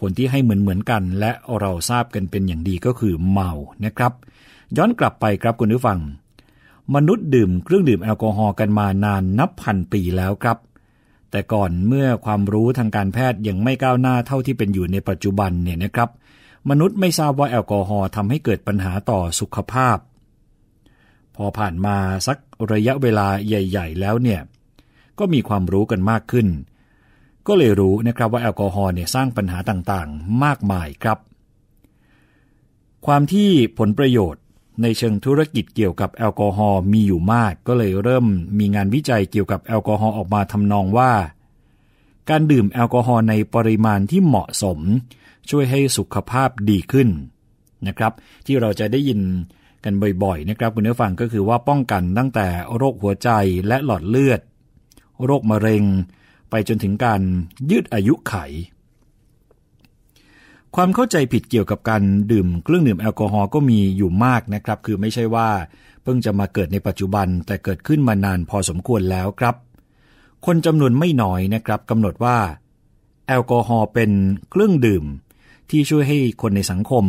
ผลที่ให้เหมือนเหมือนกัน และเราทราบกันเป็นอย่างดีก็คือเมานะครับ ย้อนกลับไปครับคุณผู้ฟัง มนุษย์ดื่มเครื่องดื่มแอลกอฮอล์กันมานานนับพันปีแล้วครับ แต่ก่อนเมื่อความรู้ทางการแพทย์ยังไม่ก้าวหน้าเท่าที่เป็นอยู่ในปัจจุบันเนี่ยนะครับ มนุษย์ไม่ทราบว่าแอลกอฮอล์ทำให้เกิดปัญหาต่อสุขภาพ พอผ่านมาสักระยะเวลาใหญ่ ๆ แล้วเนี่ยก็มีความรู้กันมากขึ้น ก็เลยรู้นะครับว่าแอลกอฮอล์เนี่ยสร้างปัญหาต่างๆ มากมายครับ ความที่ผลประโยชน์ในเชิงธุรกิจเกี่ยวกับแอลกอฮอล์มีอยู่มาก ก็เลยเริ่มมีงานวิจัยเกี่ยวกับแอลกอฮอล์ออกมาทำนองว่า การดื่มแอลกอฮอล์ในปริมาณที่เหมาะสม ช่วยให้สุขภาพดีขึ้นนะครับ ที่เราจะได้ยินกันบ่อยๆนะครับคุณผู้ฟังก็คือว่าป้องกันตั้งแต่โรคหัวใจและหลอดเลือด โรคมะเร็ง ไปจนถึงการยืดอายุไข ความเข้าใจผิดเกี่ยวกับการดื่มเครื่องดื่มแอลกอฮอล์ก็มีอยู่มากนะครับ คือไม่ใช่ว่าเพิ่งจะมาเกิดในปัจจุบันแต่เกิดขึ้นมานานพอสมควรแล้วครับ คนจำนวนไม่น้อยนะครับกำหนดว่า แอลกอฮอล์เป็นเครื่องดื่ม ที่ช่วยให้คนในสังคม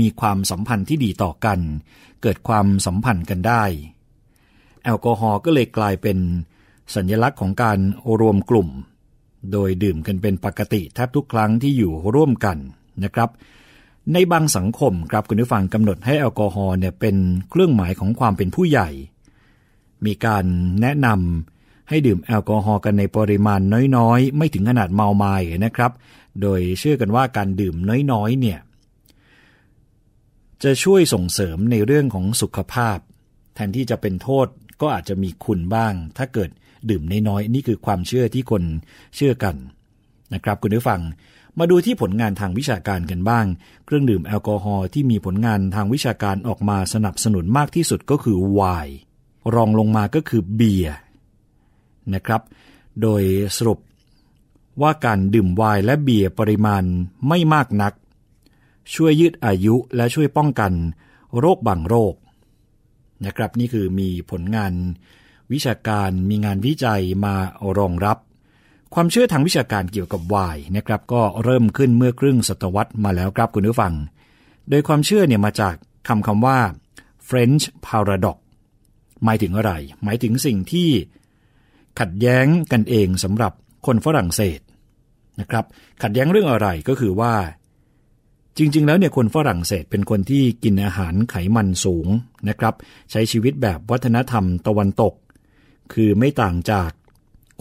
มีความสัมพันธ์ที่ดีต่อกัน เกิดความสัมพันธ์กันได้ แอลกอฮอล์ก็เลยกลายเป็น สัญลักษณ์ของการรวมกลุ่ม โดยดื่มกันเป็นปกติแทบทุกครั้งที่อยู่ร่วมกันนะครับ ในบางสังคมครับคุณผู้ฟังกำหนดให้แอลกอฮอล์เนี่ยเป็นเครื่องหมายของความเป็นผู้ใหญ่ มีการแนะนำให้ดื่มแอลกอฮอล์กันในปริมาณน้อยๆ ไม่ถึงขนาดเมาไม้นะครับ โดยเชื่อกันว่าการดื่มน้อยๆเนี่ยจะช่วยส่งเสริมในเรื่องของสุขภาพ แทนที่จะเป็นโทษก็อาจจะมีคุณบ้าง ถ้าเกิด ดื่มน้อยๆนี่คือความเชื่อที่คนเชื่อกันนะครับคุณผู้ฟังมาดูที่ผลงานทางวิชาการกันบ้าง เครื่องดื่มแอลกอฮอล์ที่มีผลงานทางวิชาการออกมาสนับสนุนมากที่สุดก็คือไวน์รองลงมาก็คือเบียร์นะครับ โดยสรุปว่าการดื่มไวน์และเบียร์ปริมาณไม่มากนัก ช่วยยืดอายุและช่วยป้องกันโรคบางโรคนะครับนี่คือมีผลงาน วิชาการมีงานวิจัยมารองรับ ความเชื่อทางวิชาการเกี่ยวกับวน์นะครับก็เริ่มขึ้นเมื่อครึ่งศตวรรษมาแล้วครับคุณผู้ฟัง โดยความเชื่อเนี่ยมาจากคำคำว่า French paradox หมายถึงอะไร หมายถึงสิ่งที่ขัดแย้งกันเองสำหรับคนฝรั่งเศสนะครับ ขัดแย้งเรื่องอะไรก็คือว่า จริง ๆ แล้วเนี่ยคนฝรั่งเศสเป็นคนที่กินอาหารไขมันสูงนะครับ ใช้ชีวิตแบบวัฒนธรรมตะวันตก คือไม่ต่างจาก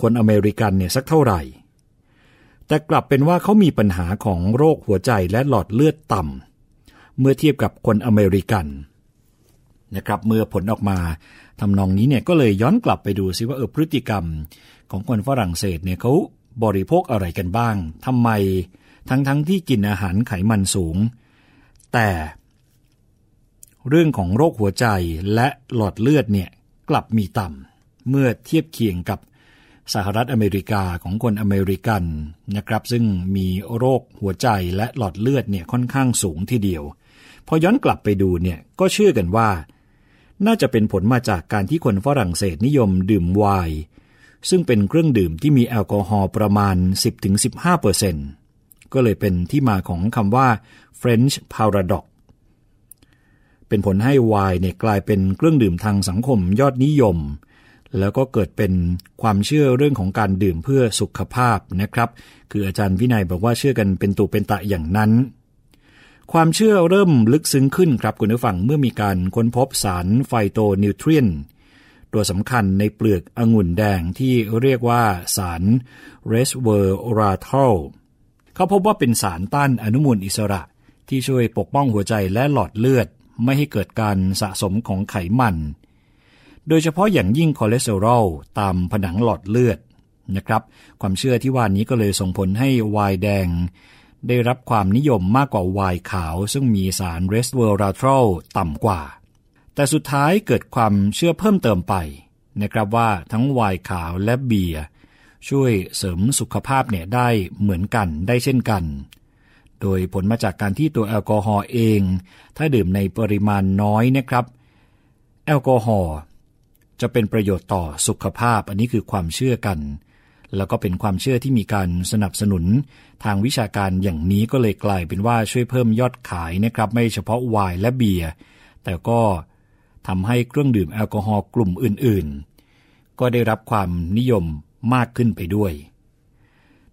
คนอเมริกันเนี่ยสักเท่าไหร่ แต่กลับเป็นว่าเขามีปัญหาของโรคหัวใจและหลอดเลือดต่ำเมื่อเทียบกับคนอเมริกันนะครับเมื่อผลออกมาทำนองนี้เนี่ยก็เลยย้อนกลับไปดูซิว่าเออพฤติกรรมของคนฝรั่งเศสเนี่ยเขาบริโภคอะไรกันบ้างทำไมทั้งๆทที่กินอาหารไขมันสูง แต่เรื่องของโรคหัวใจและหลอดเลือดเนี่ยกลับมีต่ำ เมื่อเทียบเคียงกับสหรัฐอเมริกาของคนอเมริกันนะครับ ซึ่งมีโรคหัวใจและหลอดเลือดเนี่ยค่อนข้างสูงทีเดียว พอย้อนกลับไปดูเนี่ยก็เชื่อกันว่า น่าจะเป็นผลมาจากการที่คนฝรั่งเศสนิยมดื่มไวน์ซึ่งเป็นเครื่องดื่มที่มีแอลกอฮอล์ประมาณ 10-15%ก็เลยเป็นที่มาของคำว่า French paradox เป็นผลให้ไวน์เนี่ยกลายเป็นเครื่องดื่มทางสังคมยอดนิยม แล้วก็เกิดเป็นความเชื่อเรื่องของการดื่มเพื่อสุขภาพนะครับ คืออาจารย์วินัยบอกว่าเชื่อกันเป็นตูเป็นตะอย่างนั้น ความเชื่อเริ่มลึกซึ้งขึ้นครับคุณผู้ฟังเมื่อมีการค้นพบสารไฟโตนิวทรีนตัวสำคัญในเปลือกองุ่นแดงที่เรียกว่าสารเรสเวอร์ราทอลเขาพบว่าเป็นสารต้านอนุมูลอิสระ ที่ช่วยปกป้องหัวใจและหลอดเลือด ไม่ให้เกิดการสะสมของไขมัน โดยเฉพาะอย่างยิ่งคอเลสเตอรอลตามผนังหลอดเลือดนะครับ ความเชื่อที่ว่านี้ก็เลยส่งผลให้ไวน์แดง ได้รับความนิยมมากกว่าไวน์ขาว ซึ่งมีสารเรสเวอร์ราทอลต่ำกว่า แต่สุดท้ายเกิดความเชื่อเพิ่มเติมไปนะครับว่าทั้งไวน์ขาวและเบียร์ช่วยเสริมสุขภาพเนี่ยได้เหมือนกันได้เช่นกัน โดยผลมาจากการที่ตัวแอลกอฮอล์เอง ถ้าดื่มในปริมาณน้อยนะครับ แอลกอฮอล์ จะเป็นประโยชน์ต่อสุขภาพ อันนี้คือความเชื่อกัน แล้วก็เป็นความเชื่อที่มีการสนับสนุน ทางวิชาการอย่างนี้ก็เลยกลายเป็นว่าช่วยเพิ่มยอดขายนะครับ ไม่เฉพาะไวน์และเบียร์แต่ก็ทำให้เครื่องดื่มแอลกอฮอล์กลุ่มอื่นๆ ก็ได้รับความนิยมมากขึ้นไปด้วย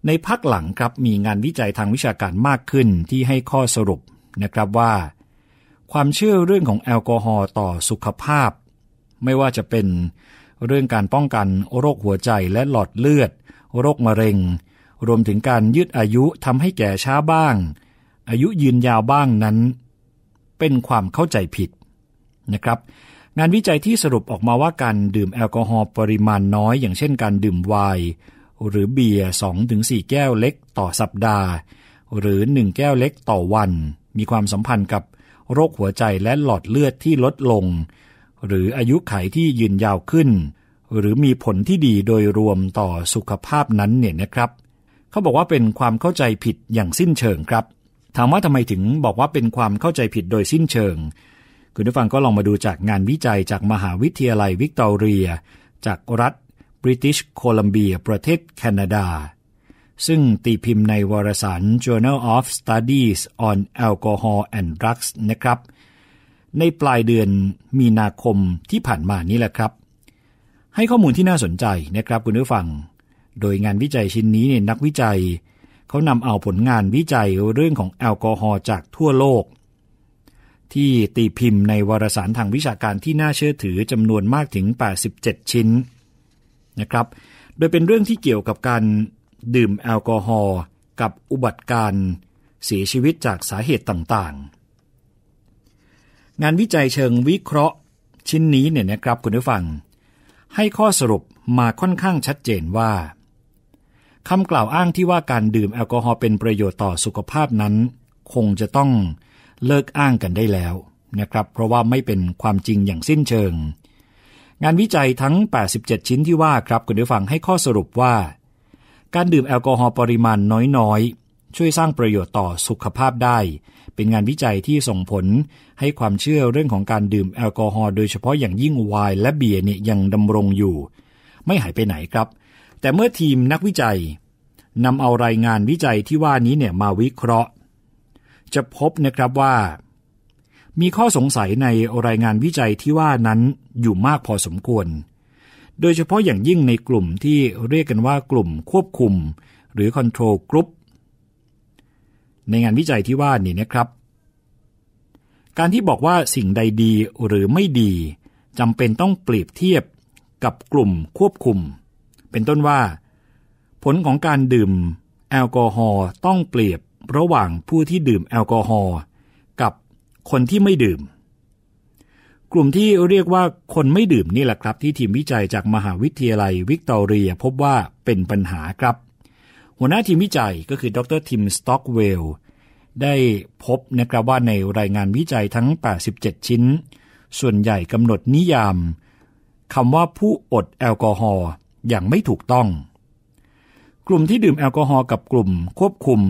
ในพักหลังครับมีงานวิจัยทางวิชาการมากขึ้นที่ให้ข้อสรุปนะครับว่า ความเชื่อเรื่องของแอลกอฮอล์ต่อสุขภาพ ไม่ว่าจะเป็นเรื่องการป้องกันโรคหัวใจและหลอดเลือด โรคมะเร็ง รวมถึงการยืดอายุทำให้แก่ช้าบ้าง อายุยืนยาวบ้างนั้น เป็นความเข้าใจผิดนะครับ งานวิจัยที่สรุปออกมาว่าการดื่มแอลกอฮอล์ปริมาณน้อย อย่างเช่นการดื่มไวน์หรือเบียร์ 2-4 แก้วเล็กต่อสัปดาห์ หรือ 1 แก้วเล็กต่อวัน มีความสัมพันธ์กับโรคหัวใจและหลอดเลือดที่ลดลง หรืออายุไขที่ยืนยาวขึ้น หรือมีผลที่ดีโดยรวมต่อสุขภาพนั้นเนี่ยนะครับ เขาบอกว่าเป็นความเข้าใจผิดอย่างสิ้นเชิงครับ ถามว่าทำไมถึงบอกว่าเป็นความเข้าใจผิดโดยสิ้นเชิง คุณผู้ฟังก็ลองมาดูจากงานวิจัยจากมหาวิทยาลัยวิกตอเรีย จากรัฐบริติชโคลัมเบีย ประเทศแคนาดาซึ่งตีพิมพ์ในวารสาร Journal of Studies on Alcohol and Drugs นะครับ ในปลายเดือนมีนาคมที่ผ่านมานี่แหละครับ ให้ข้อมูลที่น่าสนใจนะครับคุณผู้ฟัง โดยงานวิจัยชิ้นนี้เนี่ยนักวิจัย เขานำเอาผลงานวิจัยเรื่องของแอลกอฮอล์จากทั่วโลก ที่ตีพิมพ์ในวารสารทางวิชาการที่น่าเชื่อถือจำนวนมากถึง 87 ชิ้นนะครับ โดยเป็นเรื่องที่เกี่ยวกับการดื่มแอลกอฮอล์กับอุบัติการเสียชีวิตจากสาเหตุต่างๆ งานวิจัยเชิงวิเคราะห์ ชิ้นนี้เนี่ยนะครับคุณผู้ฟัง ให้ข้อสรุปมาค่อนข้างชัดเจนว่าคำกล่าวอ้างที่ว่าการดื่มแอลกอฮอล์เป็นประโยชน์ต่อสุขภาพนั้น คงจะต้องเลิกอ้างกันได้แล้วนะครับ เพราะว่าไม่เป็นความจริงอย่างสิ้นเชิง งานวิจัยทั้ง 87 ชิ้นที่ว่าครับคุณผู้ฟังให้ข้อสรุปว่า การดื่มแอลกอฮอล์ปริมาณน้อยๆ ช่วยสร้างประโยชน์ต่อสุขภาพได้ เป็นงานวิจัยที่ส่งผลให้ความเชื่อเรื่องของการดื่มแอลกอฮอล์โดยเฉพาะอย่างยิ่งไวน์และเบียร์เนี่ยยังดำรงอยู่ ไม่หายไปไหนครับ แต่เมื่อทีมนักวิจัยนำเอารายงานวิจัยที่ว่านี้เนี่ยมาวิเคราะห์ จะพบนะครับว่า มีข้อสงสัยในรายงานวิจัยที่ว่านั้นอยู่มากพอสมควร โดยเฉพาะอย่างยิ่งในกลุ่มที่เรียกกันว่ากลุ่มควบคุม หรือ control group ในงานวิจัยที่ว่านี่นะครับ การที่บอกว่าสิ่งใดดีหรือไม่ดีจำเป็นต้องเปรียบเทียบกับกลุ่มควบคุม เป็นต้นว่า ผลของการดื่มแอลกอฮอล์ต้องเปรียบระหว่างผู้ที่ดื่มแอลกอฮอล์กับคนที่ไม่ดื่ม กลุ่มที่เรียกว่าคนไม่ดื่มนี่แหละครับ ที่ทีมวิจัยจากมหาวิทยาลัยวิกตอเรียพบว่าเป็นปัญหาครับ หัวหน้าทีมวิจัยก็คือดรทิมสต็อกเวลได้พบนะครับว่าในรายงานวิจัยทั้ง 87 ชิ้น ส่วนใหญ่กำหนดนิยามคำว่าผู้อดแอลกอฮอล์อย่างไม่ถูกต้อง กลุ่มที่ดื่มแอลกอฮอล์กับกลุ่มควบคุม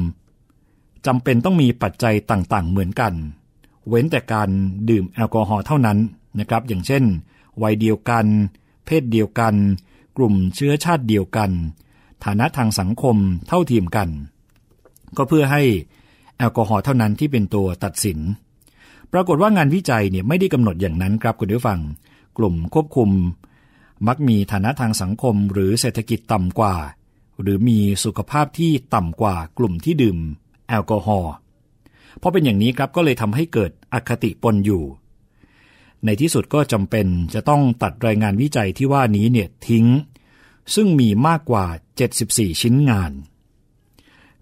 จำเป็นต้องมีปัจจัยต่างๆ เหมือนกัน เว้นแต่การดื่มแอลกอฮอล์เท่านั้นนะครับ อย่างเช่น วัยเดียวกัน เพศเดียวกัน กลุ่มเชื้อชาติเดียวกัน ฐานะทางสังคมเท่าเทียมกัน ก็เพื่อให้แอลกอฮอล์เท่านั้นที่เป็นตัวตัดสิน ปรากฏว่างานวิจัยเนี่ยไม่ได้กำหนดอย่างนั้นครับคุณผู้ฟัง กลุ่มควบคุม มักมีฐานะทางสังคมหรือเศรษฐกิจต่ำกว่า หรือมีสุขภาพที่ต่ำกว่ากลุ่มที่ดื่มแอลกอฮอล์เพราะเป็นอย่างนี้ครับก็เลยทำให้เกิดอคติปนอยู่ ในที่สุดก็จำเป็นจะต้องตัดรายงานวิจัยที่ว่านี้เนี่ยทิ้ง ซึ่งมีมากกว่า 74 ชิ้นงาน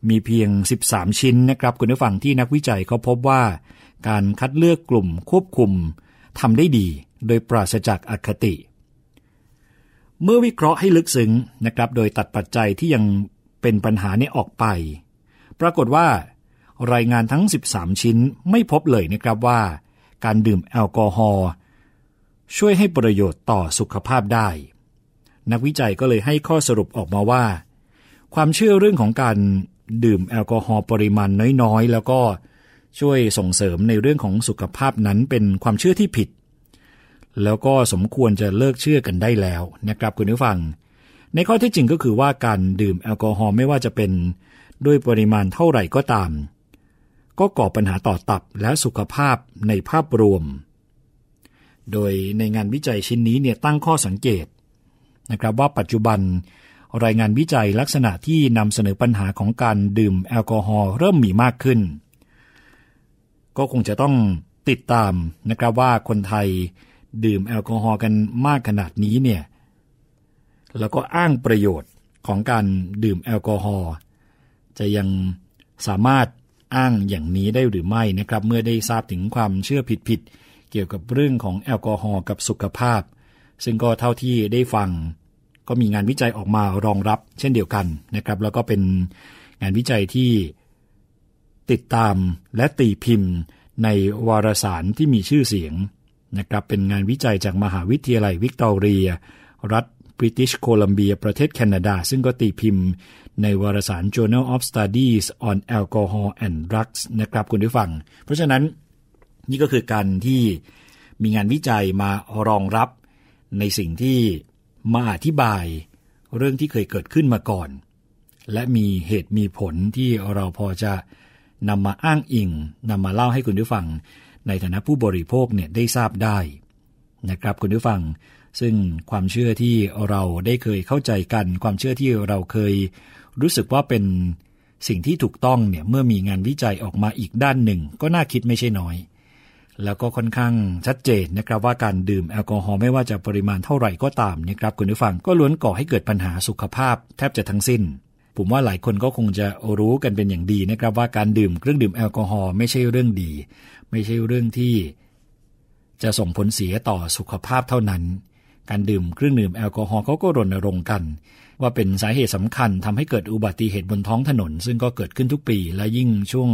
มีเพียง 13 ชิ้นนะครับคุณผู้ฟังที่นักวิจัยเขาพบว่า การคัดเลือกกลุ่มควบคุมทำได้ดีโดยปราศจากอคติ เมื่อวิเคราะห์ให้ลึกซึ้งนะครับ โดยตัดปัจจัยที่ยังเป็นปัญหานี้ออกไป ปรากฏว่า รายงานทั้ง 13 ชิ้นไม่พบเลยนะครับว่า การดื่มแอลกอฮอล์ช่วยให้ประโยชน์ต่อสุขภาพได้ นักวิจัยก็เลยให้ข้อสรุปออกมาว่า ความเชื่อเรื่องของการดื่มแอลกอฮอล์ปริมาณน้อยๆ แล้วก็ช่วยส่งเสริมในเรื่องของสุขภาพนั้นเป็นความเชื่อที่ผิด แล้วก็สมควรจะเลิกเชื่อกันได้แล้วนะครับคุณผู้ฟัง ในข้อที่จริงก็คือว่าการดื่มแอลกอฮอล์ไม่ว่าจะเป็นด้วยปริมาณเท่าไหร่ก็ตาม ก็ก่อปัญหาต่อตับและสุขภาพในภาพรวม โดยในงานวิจัยชิ้นนี้เนี่ยตั้งข้อสังเกต นะครับว่าปัจจุบันรายงานวิจัยลักษณะที่นำเสนอปัญหาของการดื่มแอลกอฮอล์เริ่มมีมากขึ้น ก็คงจะต้องติดตามนะครับว่าคนไทยดื่มแอลกอฮอล์กันมากขนาดนี้เนี่ยแล้วก็อ้างประโยชน์ของการดื่มแอลกอฮอล์จะยังสามารถอ้างอย่างนี้ได้หรือไม่นะครับ เมื่อได้ทราบถึงความเชื่อผิดๆเกี่ยวกับเรื่องของแอลกอฮอล์กับสุขภาพ ซึ่งก็เท่าที่ได้ฟัง ก็มีงานวิจัยออกมารองรับ เช่นเดียวกันนะครับ แล้วก็เป็นงานวิจัยที่ติดตามและตีพิมพ์ในวารสารที่มีชื่อเสียงนะครับเป็นงานวิจัยจากมหาวิทยาลัยวิกตอเรีย รัฐบริติชโคลัมเบีย ประเทศแคนาดา ซึ่งก็ตีพิมพ์ในวารสาร Journal of Studies on Alcohol and Drugs นะครับคุณผู้ฟัง เพราะฉะนั้นนี่ก็คือการที่มีงานวิจัยมารองรับ ในสิ่งที่มาอธิบายเรื่องที่เคยเกิดขึ้นมาก่อน และมีเหตุมีผลที่เราพอจะนำมาอ้างอิงนำมาเล่าให้คุณผู้ฟัง ในฐานะผู้บริโภคเนี่ยได้ทราบได้นะครับคุณผู้ฟัง ซึ่งความเชื่อที่เราได้เคยเข้าใจกัน ความเชื่อที่เราเคยรู้สึกว่าเป็นสิ่งที่ถูกต้องเนี่ยเมื่อมีงานวิจัยออกมาอีกด้านหนึ่ง ก็น่าคิดไม่ใช่น้อย แล้วก็ค่อนข้างชัดเจนนะครับว่าการดื่มแอลกอฮอล์ไม่ว่าจะปริมาณเท่าไหร่ก็ตามนะครับคุณผู้ฟังก็ล้วนก่อให้เกิดปัญหาสุขภาพแทบจะทั้งสิ้น ผมว่าหลายคนก็คงจะรู้กันเป็นอย่างดีนะครับว่าการดื่มเครื่องดื่มแอลกอฮอล์ไม่ใช่เรื่องดี ไม่ใช่เรื่องที่ จะส่งผลเสียต่อสุขภาพเท่านั้น การดื่มเครื่องดื่มแอลกอฮอล์เขาก็รณรงค์กัน ว่าเป็นสาเหตุสำคัญทำให้เกิดอุบัติเหตุบนท้องถนน ซึ่งก็เกิดขึ้นทุกปี และยิ่งช่วง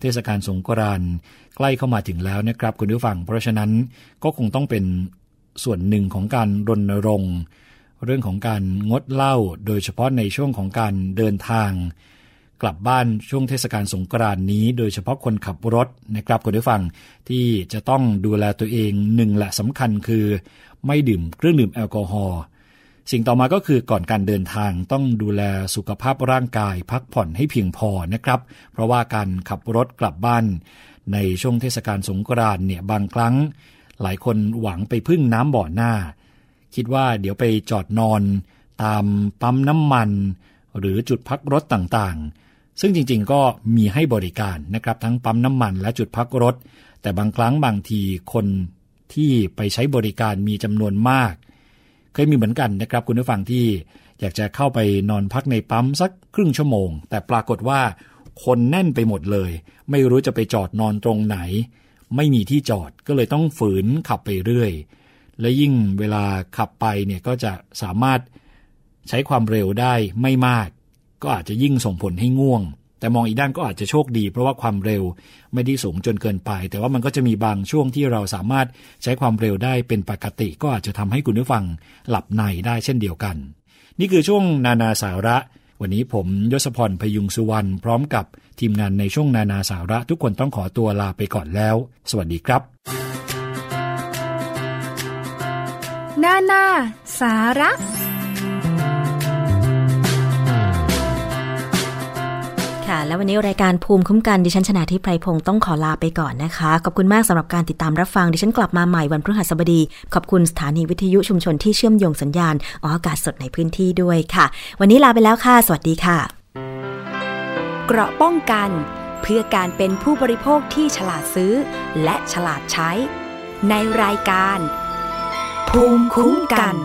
เทศกาลสงกรานต์ใกล้เข้ามาถึงแล้วนะครับ คุณผู้ฟัง เพราะฉะนั้นก็คงต้องเป็นส่วนหนึ่งของการรณรงค์ เรื่องของการงดเหล้าโดยเฉพาะในช่วงของการเดินทาง กลับบ้านช่วงเทศกาลสงกรานต์นี้ โดยเฉพาะคนขับรถนะครับคุณผู้ฟังที่จะต้องดูแลตัวเองหนึ่งและสำคัญคือ ไม่ดื่มเครื่องดื่มแอลกอฮอล์ สิ่งต่อมาก็คือก่อนการเดินทางต้องดูแลสุขภาพร่างกาย พักผ่อนให้เพียงพอนะครับ เพราะว่าการขับรถกลับบ้าน ในช่วงเทศกาลสงกรานต์เนี่ยบางครั้ง หลายคนหวังไปพึ่งน้ำบ่อหน้า คิดว่าเดี๋ยวไปจอดนอน ตามปั๊มน้ำมัน หรือจุดพักรถต่างๆ ซึ่งจริงๆก็มีให้บริการนะครับทั้งปั๊มน้ำมันและจุดพักรถ แต่บางครั้งบางทีคนที่ไปใช้บริการมีจำนวนมาก เคยมีเหมือนกันนะครับ คุณผู้ฟังที่อยากจะเข้าไปนอนพักในปั๊มสักครึ่งชั่วโมง แต่ปรากฏว่าคนแน่นไปหมดเลย ไม่รู้จะไปจอดนอนตรงไหน ไม่มีที่จอดก็เลยต้องฝืนขับไปเรื่อย และยิ่งเวลาขับไปเนี่ยก็จะสามารถใช้ความเร็วได้ไม่มาก ก็อาจจะยิ่งส่งผลให้ง่วง แต่มองอีกด้านก็อาจจะโชคดี เพราะว่าความเร็วไม่ได้สูงจนเกินไป แต่ว่ามันก็จะมีบางช่วงที่เราสามารถใช้ความเร็วได้เป็นปกติ ก็อาจจะทำให้คุณผู้ฟังหลับในได้เช่นเดียวกัน นี่คือช่วงนานาสาระ วันนี้ผมยศพรพยุงสุวรรณพร้อมกับทีมงานในช่วงนานาสาระ ทุกคนต้องขอตัวลาไปก่อนแล้ว สวัสดีครับ นานาสาระ ค่ะ แล้ววันนี้รายการภูมิคุ้มกันดิฉันชนะทิพไพรพงศ์ต้องขอลาไปก่อนนะคะ ขอบคุณมากสำหรับการติดตามรับฟังดิฉันกลับมาใหม่วันพฤหัสบดี ขอบคุณสถานีวิทยุชุมชนที่เชื่อมโยงสัญญาณออกอากาศสดในพื้นที่ด้วยค่ะ วันนี้ลาไปแล้วค่ะ สวัสดีค่ะ เกราะป้องกัน เพื่อการเป็นผู้บริโภคที่ฉลาดซื้อ และฉลาดใช้ ในรายการ ภูมิคุ้มกัน